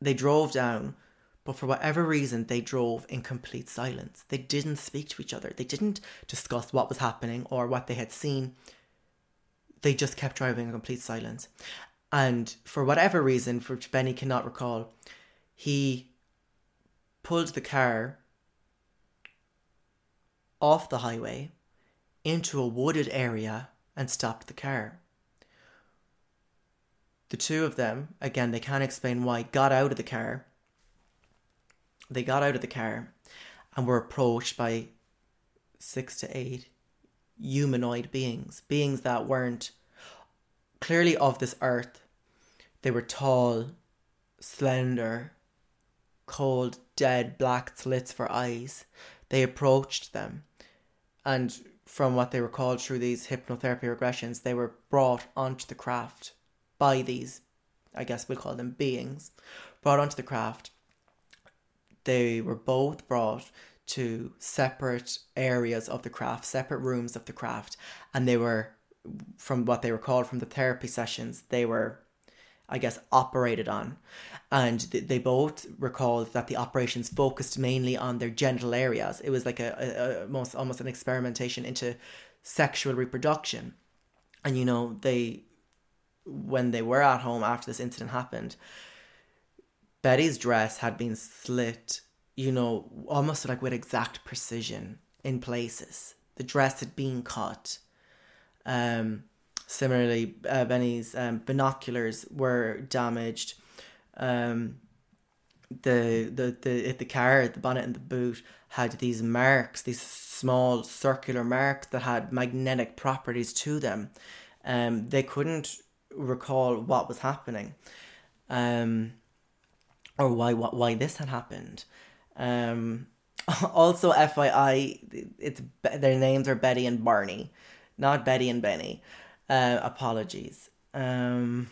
They drove down but for whatever reason they drove in complete silence they didn't speak to each other they didn't discuss what was happening or what they had seen they just kept driving in complete silence. And for whatever reason, for which Benny cannot recall, he pulled the car off the highway into a wooded area and stopped the car. The two of them, again, they can't explain why, got out of the car. They got out of the car and were approached by six to eight humanoid beings, beings that weren't clearly of this earth. They were tall, slender, cold, dead black slits for eyes. They approached them, and from what they were recalled through these hypnotherapy regressions, they were brought onto the craft by these, I guess we'll call them beings, brought onto the craft. They were both brought to separate areas of the craft, separate rooms of the craft, and they were, from what they recalled from the therapy sessions, they were, I guess, operated on. And they both recalled that the operations focused mainly on their genital areas. It was like a, a, a almost almost an experimentation into sexual reproduction. And you know, they when they were at home after this incident happened, Betty's dress had been slit, you know, almost like with exact precision in places. The dress had been cut. Um, similarly, uh, Benny's um, binoculars were damaged. Um, the the the the car, the bonnet and the boot had these marks, these small circular marks that had magnetic properties to them. Um, they couldn't recall what was happening, um, or why what why this had happened. Um, also, FYI, it's their names are Betty and Barney, not Betty and Benny. Uh, apologies. Um,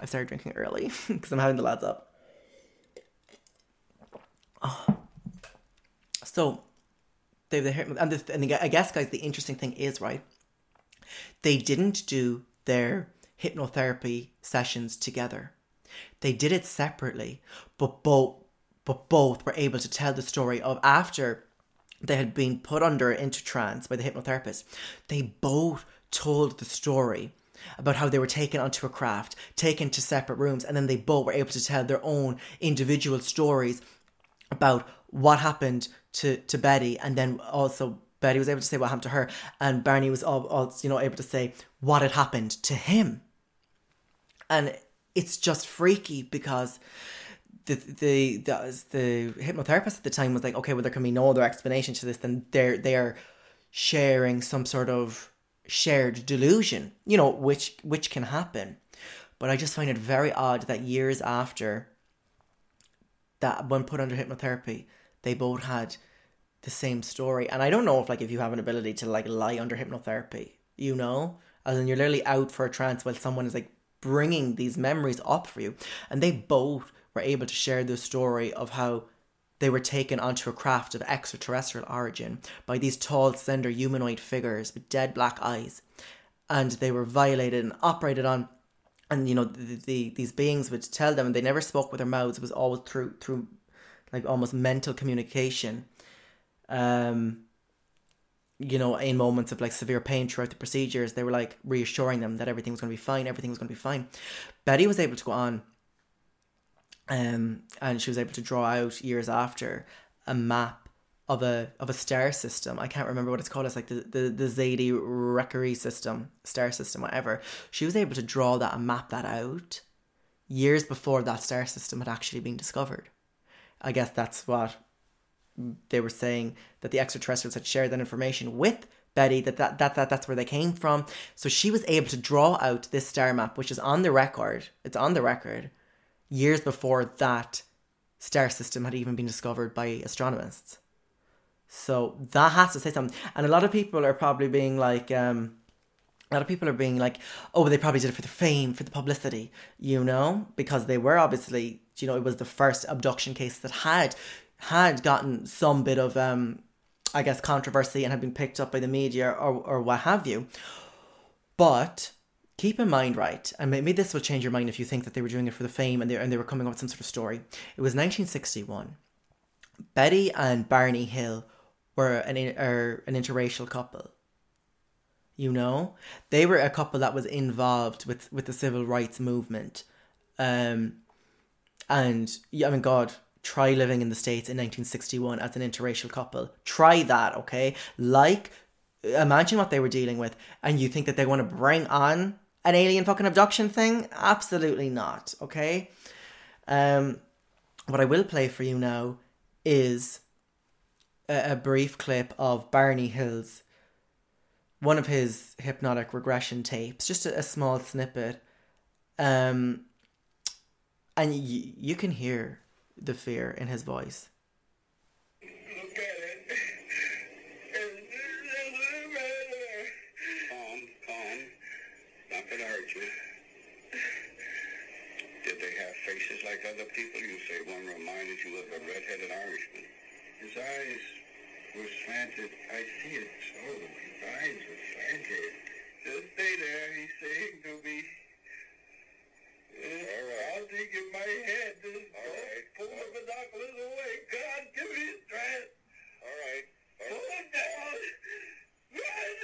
I started drinking early because I'm having the lads up. Oh. So they they and, the, and I guess guys the interesting thing is right. They didn't do their hypnotherapy sessions together. They did it separately, but both but both were able to tell the story of after they had been put under into trance by the hypnotherapist. They both told the story about how they were taken onto a craft, taken to separate rooms, and then they both were able to tell their own individual stories about what happened to, to Betty, and then also Betty was able to say what happened to her, and Barney was all, all you know able to say what had happened to him, and it's just freaky because the the the, the hypnotherapist at the time was like, okay, well there can be no other explanation to this than they're they are sharing some sort of shared delusion, you know, which which can happen. But I just find it very odd that years after that when put under hypnotherapy, they both had the same story. And I don't know if like if you have an ability to like lie under hypnotherapy, you know, as in you're literally out for a trance while someone is like bringing these memories up for you, and they both were able to share the story of how they were taken onto a craft of extraterrestrial origin by these tall, slender humanoid figures with dead black eyes, and they were violated and operated on. And you know the, the, these beings would tell them and they never spoke with their mouths. It was always through through like almost mental communication. Um you know in moments of like severe pain throughout the procedures they were like reassuring them that everything was going to be fine everything was going to be fine betty was able to go on um and she was able to draw out years after a map of a of a star system. I can't remember what it's called. It's like the the, the Zadie system, star system, whatever. She was able to draw that and map that out years before that star system had actually been discovered. I guess that's what they were saying that the extraterrestrials had shared that information with Betty that, that that that that's where they came from. So she was able to draw out this star map, which is on the record. It's on the record years before that star system had even been discovered by astronomers. So that has to say something. And a lot of people are probably being like, um, a lot of people are being like, oh, they probably did it for the fame, for the publicity, you know, because they were obviously, you know, it was the first abduction case that had had gotten some bit of, um, I guess, controversy and had been picked up by the media or or what have you. But keep in mind, right, and maybe this will change your mind if you think that they were doing it for the fame and they and they were coming up with some sort of story. It was 1961. Betty and Barney Hill were an are an interracial couple. You know, they were a couple that was involved with with the civil rights movement, um, and yeah, I mean, God, try living in the states in 1961 as an interracial couple. Try that, okay? Like, imagine what they were dealing with, and you think that they want to bring on an alien fucking abduction thing? Absolutely not, okay? Um, what I will play for you now is a, a brief clip of Barney Hill's one of his hypnotic regression tapes, just a, a small snippet. Um, and you can hear the fear in his voice. Look at it. Calm, calm. Not gonna hurt you. Did they have faces like other people? You say one reminded you of a red-headed Irishman. His eyes were slanted. I see it so. His eyes were slanted. Just stay there, he's saying to me. All right. I'll take in my head was away. God, give me strength. All right. All right. Pull down. Run.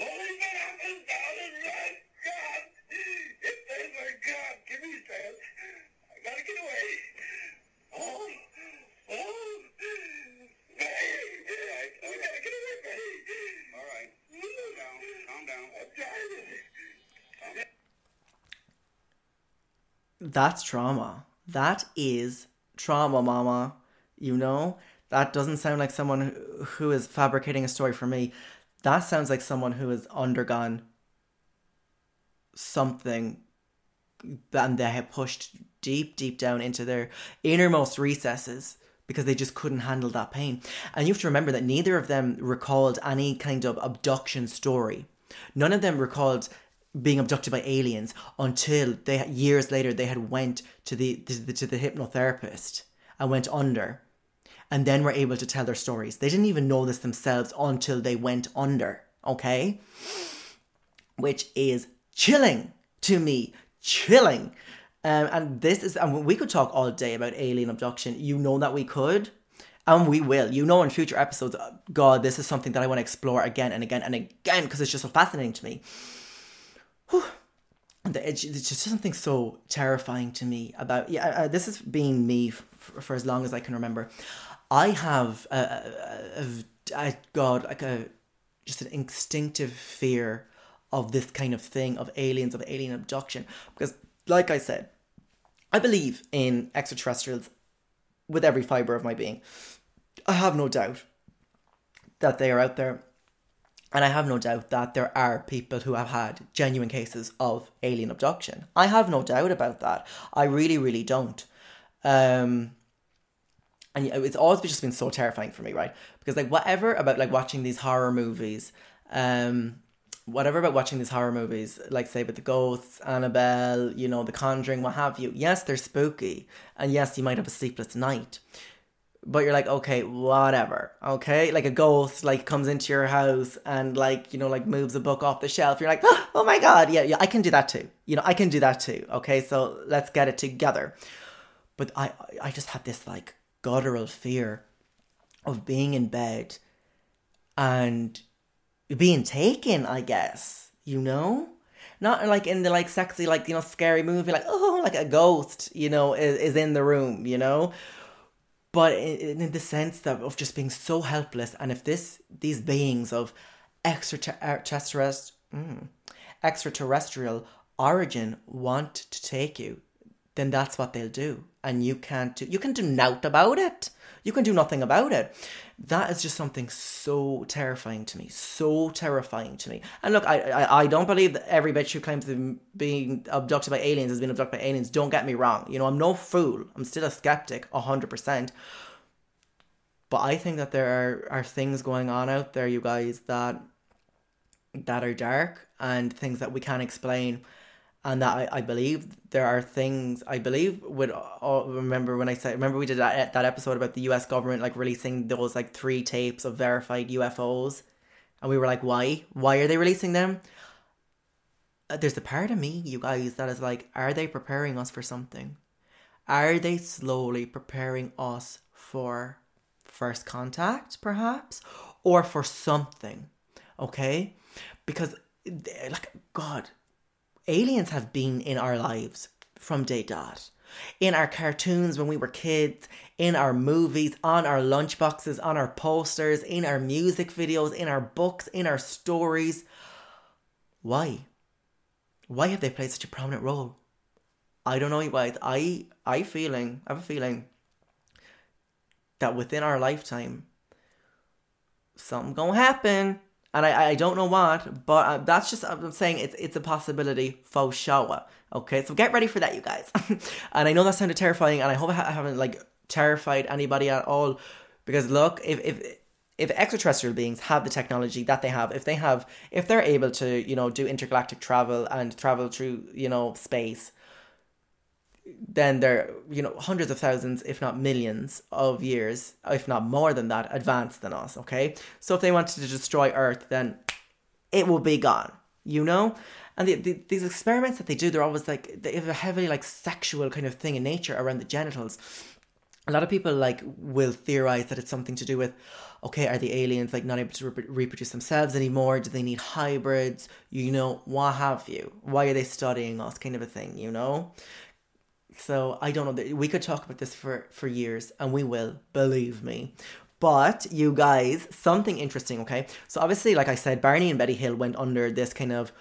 hold me up and down and run. God, if there's my God, give me strength. I gotta get away. Oh, oh. Hey, right, we gotta get away, buddy. All right. Calm down. Calm down. I'm driving. That's trauma. That is trauma, mama. You know? That doesn't sound like someone who- is fabricating a story for me. That sounds like someone who has undergone something and they have pushed deep, deep down into their innermost recesses because they just couldn't handle that pain. And you have to remember that neither of them recalled any kind of abduction story. None of them recalled being abducted by aliens until they years later they had went to the to the, to the hypnotherapist and went under and then were able to tell their stories. They didn't even know this themselves until they went under, okay? Which is chilling to me, chilling. Um, and this is, and we could talk all day about alien abduction. You know that we could, and we will. You know, in future episodes, uh, God, this is something that I want to explore again and again and again because it's just so fascinating to me. Whew. The- It's it's just something so terrifying to me about. Yeah, uh, this has been me for as long as I can remember. I have a, a, a, a God like a just an instinctive fear of this kind of thing of aliens of alien abduction because like I said I believe in extraterrestrials with every fiber of my being I have no doubt that they are out there and I have no doubt that there are people who have had genuine cases of alien abduction. I have no doubt about that. I really, really don't. Um, and it's always just been so terrifying for me, right? Because like whatever about like watching these horror movies, um, whatever about watching these horror movies, like say with the ghosts, Annabelle, you know, The Conjuring, what have you. Yes, they're spooky, and yes, you might have a sleepless night. But you're like, okay, whatever. Okay, like a ghost like comes into your house and like you know like moves a book off the shelf. You're like, oh my god, yeah, yeah, I can do that too. You know, I can do that too. Okay, so let's get it together. But I, I just had this like guttural fear of being in bed and being taken. I guess you know, not like in the like sexy like you know scary movie like oh like a ghost you know is, is in the room you know but in, in the sense that of just being so helpless and if this these beings of extraterrestrial mm, extraterrestrial origin want to take you then that's what they'll do. And you can't do you can do nought about it you can do nothing about it. That is just something so terrifying to me so terrifying to me. And look i i, I don't believe that every bitch who claims to be being abducted by aliens has been abducted by aliens. Don't get me wrong. You know i'm no fool. I'm still a skeptic 100% but i think that there are, are things going on out there you guys that that are dark and things that we can't explain and that I, I believe there are things I believe would uh, remember when I said remember we did that that episode about the U.S. government like releasing those like three tapes of verified UFOs, and we were like, why? Why are they releasing them? Uh, There's a part of me, you guys, that is like, are they preparing us for something? Are they slowly preparing us for first contact, perhaps, or for something? Okay, because eh, like God, aliens have been in our lives from day dot. In our cartoons when we were kids, in our movies, on our lunchboxes, on our posters, in our music videos, in our books, in our stories. Why? Why have they played such a prominent role? I don't know, guys. I I feeling I have a feeling that within our lifetime, something gonna happen and I, I don't know what, but uh, that's just I'm saying it's it's a possibility for sure. Okay, so get ready for that, you guys. and I know that sounded terrifying, and I hope I ha- haven't like terrified anybody at all, because look, if if if extraterrestrial beings have the technology that they have, if they have, if they're able to, you know, do intergalactic travel and travel through, you know, space, then they're you know hundreds of thousands if not millions of years if not more than that advanced than us okay? So if they wanted to destroy earth then it will be gone you know? And the, the, these experiments that they do they're always like they have a heavily like sexual kind of thing in nature around the genitals. A lot of people like will theorize that it's something to do with okay are the aliens like not able to rep- reproduce themselves anymore? Do they need hybrids? You know what have you? Why are they studying us? Kind of a thing you know so I don't know. We could talk about this for for years, and we will. Believe me. But you guys, something interesting. Okay, so obviously, like I said, Barney and Betty Hill went under this kind of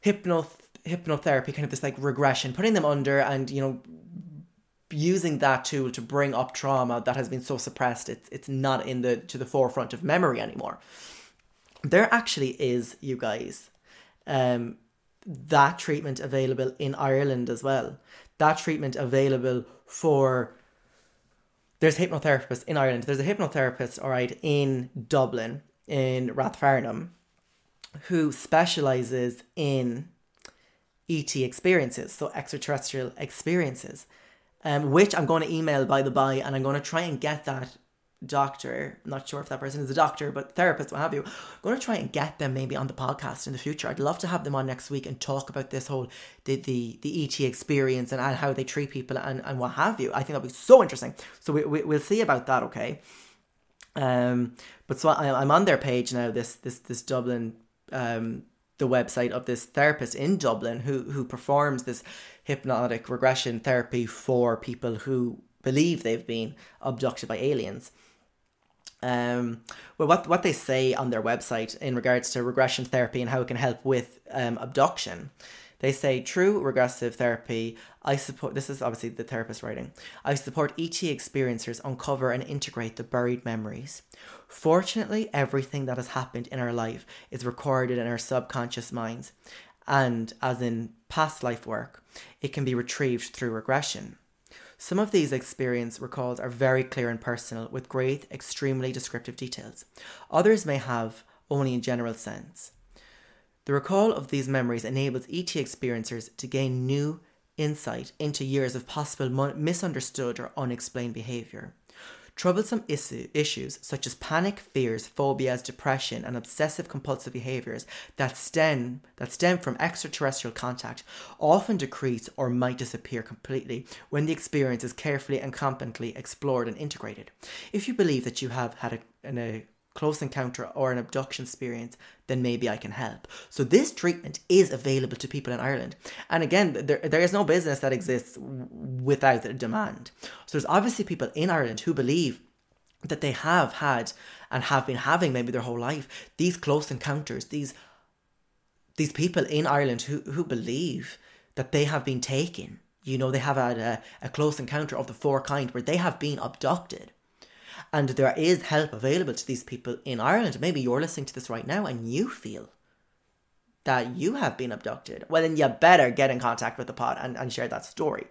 hypno hypnotherapy, kind of this like regression, putting them under and, you know, using that tool to bring up trauma that has been so suppressed it's it's not in the to the forefront of memory anymore there actually is you guys um that treatment available in Ireland as well that treatment available for there's hypnotherapists in Ireland. There's a hypnotherapist all right in Dublin in Rathfarnham who specializes in ET experiences so extraterrestrial experiences um, which I'm going to email by the by, and I'm going to try and get that doctor. I'm not sure if that person is a doctor, but therapist, what have you. I'm going to try and get them maybe on the podcast in the future. I'd love to have them on next week and talk about this whole the the, the ET experience and, how they treat people and, and what have you. I think that'll be so interesting. So we, we we'll see about that. Okay. Um, but so I, I'm on their page now. This this this Dublin um the website of this therapist in Dublin who who performs this hypnotic regression therapy for people who believe they've been abducted by aliens. Um, well, what what they say on their website in regards to regression therapy and how it can help with um, abduction, they say true regressive therapy. I support. This is obviously the therapist writing. I support ET experiencers uncover and integrate the buried memories. Fortunately, everything that has happened in our life is recorded in our subconscious minds, and as in past life work, it can be retrieved through regression. Some of these experience recalls are very clear and personal, with great, extremely descriptive details. Others may have only a general sense. The recall of these memories enables ET experiencers to gain new insight into years of possible misunderstood or unexplained behavior. Troublesome issues such as panic, fears, phobias, depression, and obsessive compulsive behaviors that stem that stem from extraterrestrial contact often decrease or might disappear completely when the experience is carefully and competently explored and integrated. If you believe that you have had a, an, a close encounter or an abduction experience, then maybe I can help. So this treatment is available to people in Ireland. And again, there, there is no business that exists without a demand. So there's obviously people in Ireland who believe that they have had and have been having maybe their whole life these close encounters, these these people in Ireland who, who believe that they have been taken. You know, they have had a, a close encounter of the four kind where they have been abducted and there is help available to these people in Ireland. Maybe you're listening to this right now and you feel that you have been abducted. Well, then you better get in contact with the pod and, and share that story.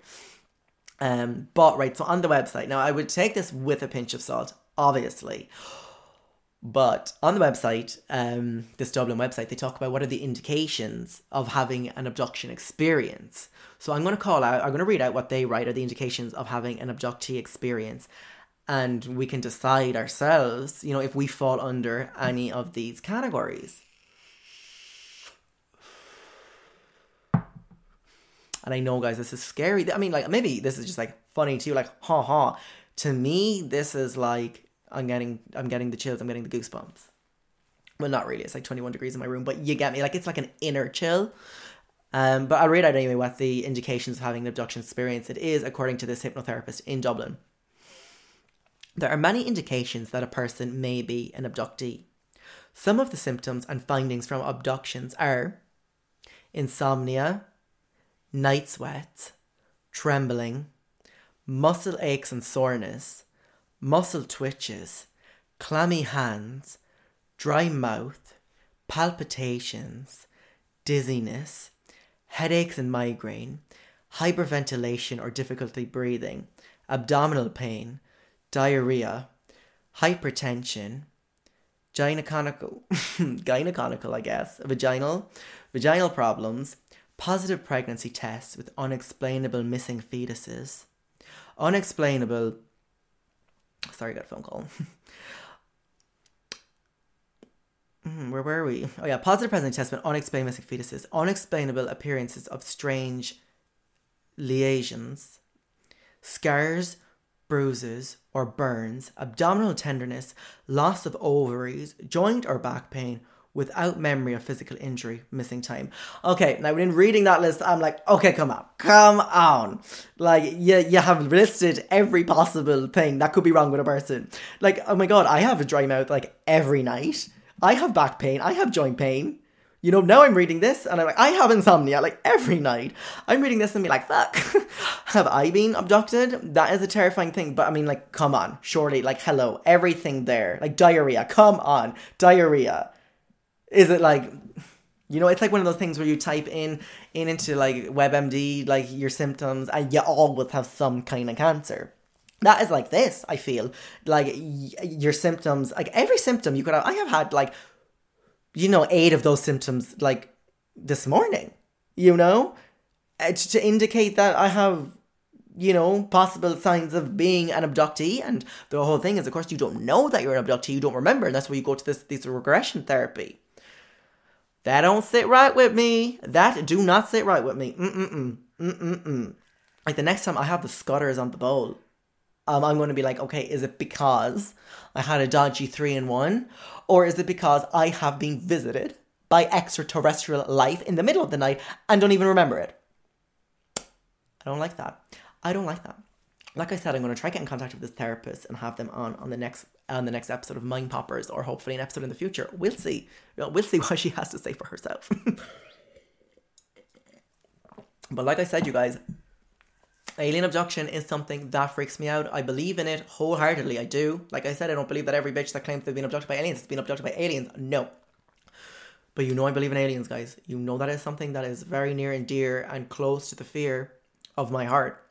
Um, but right, so on the website, now I would take this with a pinch of salt, obviously. But on the website, um, this Dublin website, they talk about what are the indications of having an abduction experience. So I'm going to call out, I'm going to read out what they write are the indications of having an abductee experience and we can decide ourselves, you know, if we fall under any of these categories. And I know, guys, this is scary. I mean, like, maybe this is just like funny to you, like, ha ha. To me, this is like, I'm getting, I'm getting the chills, I'm getting the goosebumps. Well, not really. It's like 21 degrees in my room, but you get me. Like, it's like an inner chill. Um, but I'll read out anyway what the indications of having an abduction experience it is, according to this hypnotherapist in Dublin. There are many indications that a person may be an abductee. Some of the symptoms and findings from abductions are insomnia, night sweats, trembling, muscle aches and soreness, muscle twitches, clammy hands, dry mouth, palpitations, dizziness, headaches and migraine, hyperventilation or difficulty breathing, abdominal pain, diarrhea, hypertension, gyneconical, gyneconical, I guess, vaginal, vaginal problems, positive pregnancy tests with unexplainable missing fetuses, unexplainable. Sorry, I got a phone call. Hmm, where were we? Oh yeah, positive pregnancy tests with unexplained missing fetuses, unexplainable appearances of strange lesions, scars, bruises or burns, abdominal tenderness, loss of ovaries, joint or back pain, without memory of physical injury, missing time. Okay, now in reading that list, I'm like, okay, come on, come on. Like, you, you have listed every possible thing that could be wrong with a person. Like, oh my god, I have a dry mouth like every night. I have back pain, I have joint pain. You know, now I'm reading this and I'm like, I have insomnia like every night. I'm reading this and be like, fuck, have I been abducted? That is a terrifying thing. But I mean, like, come on, surely, like, hello, everything there, like diarrhea, come on, diarrhea. Is it like, you know, it's like one of those things where you type in in into like WebMD, like your symptoms, and you always have some kind of cancer. That is like this. I feel like y- your symptoms, like every symptom you could have. I have had like, you know, eight of those symptoms like this morning. You know, to indicate that I have you know, possible signs of being an abductee. And the whole thing is, of course, you don't know that you're an abductee, you don't remember, and that's why you go to this this regression therapy. That don't sit right with me. That do not sit right with me. Mm-mm-mm. Mm-mm-mm. Like the next time I have the scutters on the bowl, um, I'm going to be like, okay, is it because I had a dodgy three in one? Or is it because I have been visited by extraterrestrial life in the middle of the night and don't even remember it? I don't like that. I don't like that. Like I said, I'm going to try get in contact with this therapist and have them on on the next on the next episode of Mind Poppers, or hopefully an episode in the future. We'll see. We'll see what she has to say for herself. but like I said, you guys, alien abduction is something that freaks me out. I believe in it wholeheartedly. I do. Like I said, I don't believe that every bitch that claims they've been abducted by aliens has been abducted by aliens. No. But you know I believe in aliens, guys. You know that is something that is very near and dear and close to the fear of my heart.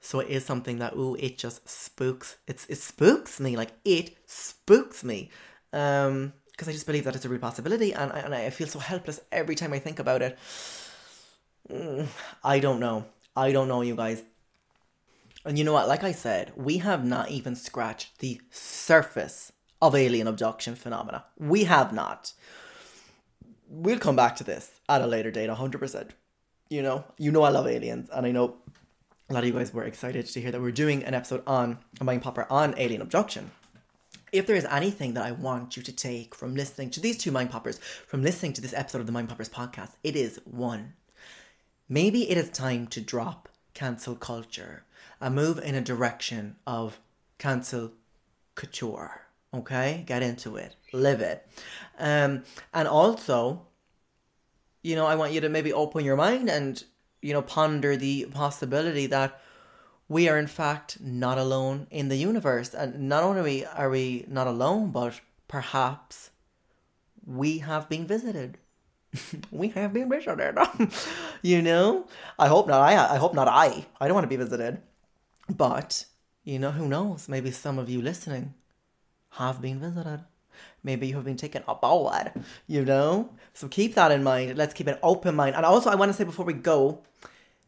So it is something that ooh, it just spooks. It's it spooks me. Like it spooks me. Um because I just believe that it's a real possibility and I, and I feel so helpless every time I think about it. Mm, I don't know. I don't know, you guys. And you know what? Like I said, we have not even scratched the surface of alien abduction phenomena. We have not. We'll come back to this at a later date, 100%. You know, you know I love aliens, and I know a lot of you guys were excited to hear that we're doing an episode on a mind popper on alien abduction. If there is anything that I want you to take from listening to these two mind poppers, from listening to this episode of the Mind Poppers podcast, it is one. Maybe it is time to drop cancel culture and move in a direction of cancel couture. Okay, get into it, live it, um, and also, you know, I want you to maybe open your mind and you know, ponder the possibility that we are in fact not alone in the universe. And not only are we not alone, but perhaps we have been visited. we have been visited. you know? I hope not I I hope not I. I don't want to be visited. But, you know, who knows? Maybe some of you listening have been visited. Maybe you have been taken aboard, you know? So keep that in mind. Let's keep an open mind. And also, I want to say before we go,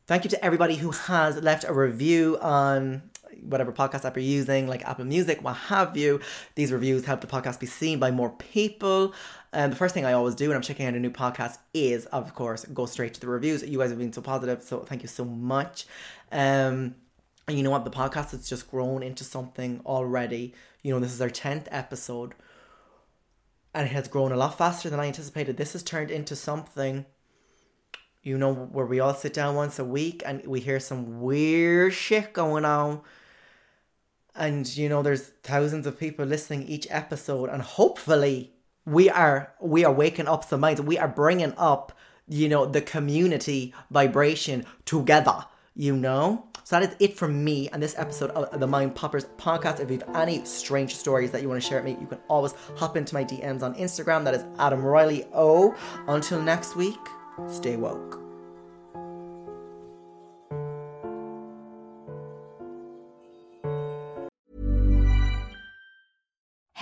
thank you to everybody who has left a review on whatever podcast app you're using, like Apple Music, what have you. These reviews help the podcast be seen by more people. And the first thing I always do when I'm checking out a new podcast is, of course, go straight to the reviews. You guys have been so positive, so thank you so much. Um, and you know what? The podcast has just grown into something already. You know, this is our 10th episode and it has grown a lot faster than I anticipated. This has turned into something, you know, where we all sit down once a week and we hear some weird shit going on. And you know, there's thousands of people listening each episode, and hopefully, we are we are waking up the minds. We are bringing up, you know, the community vibration together. You know, so that is it from me and this episode of the Mind Poppers podcast. If you have any strange stories that you want to share with me, you can always hop into my DMs on Instagram. That is Adam Riley O. Until next week, stay woke.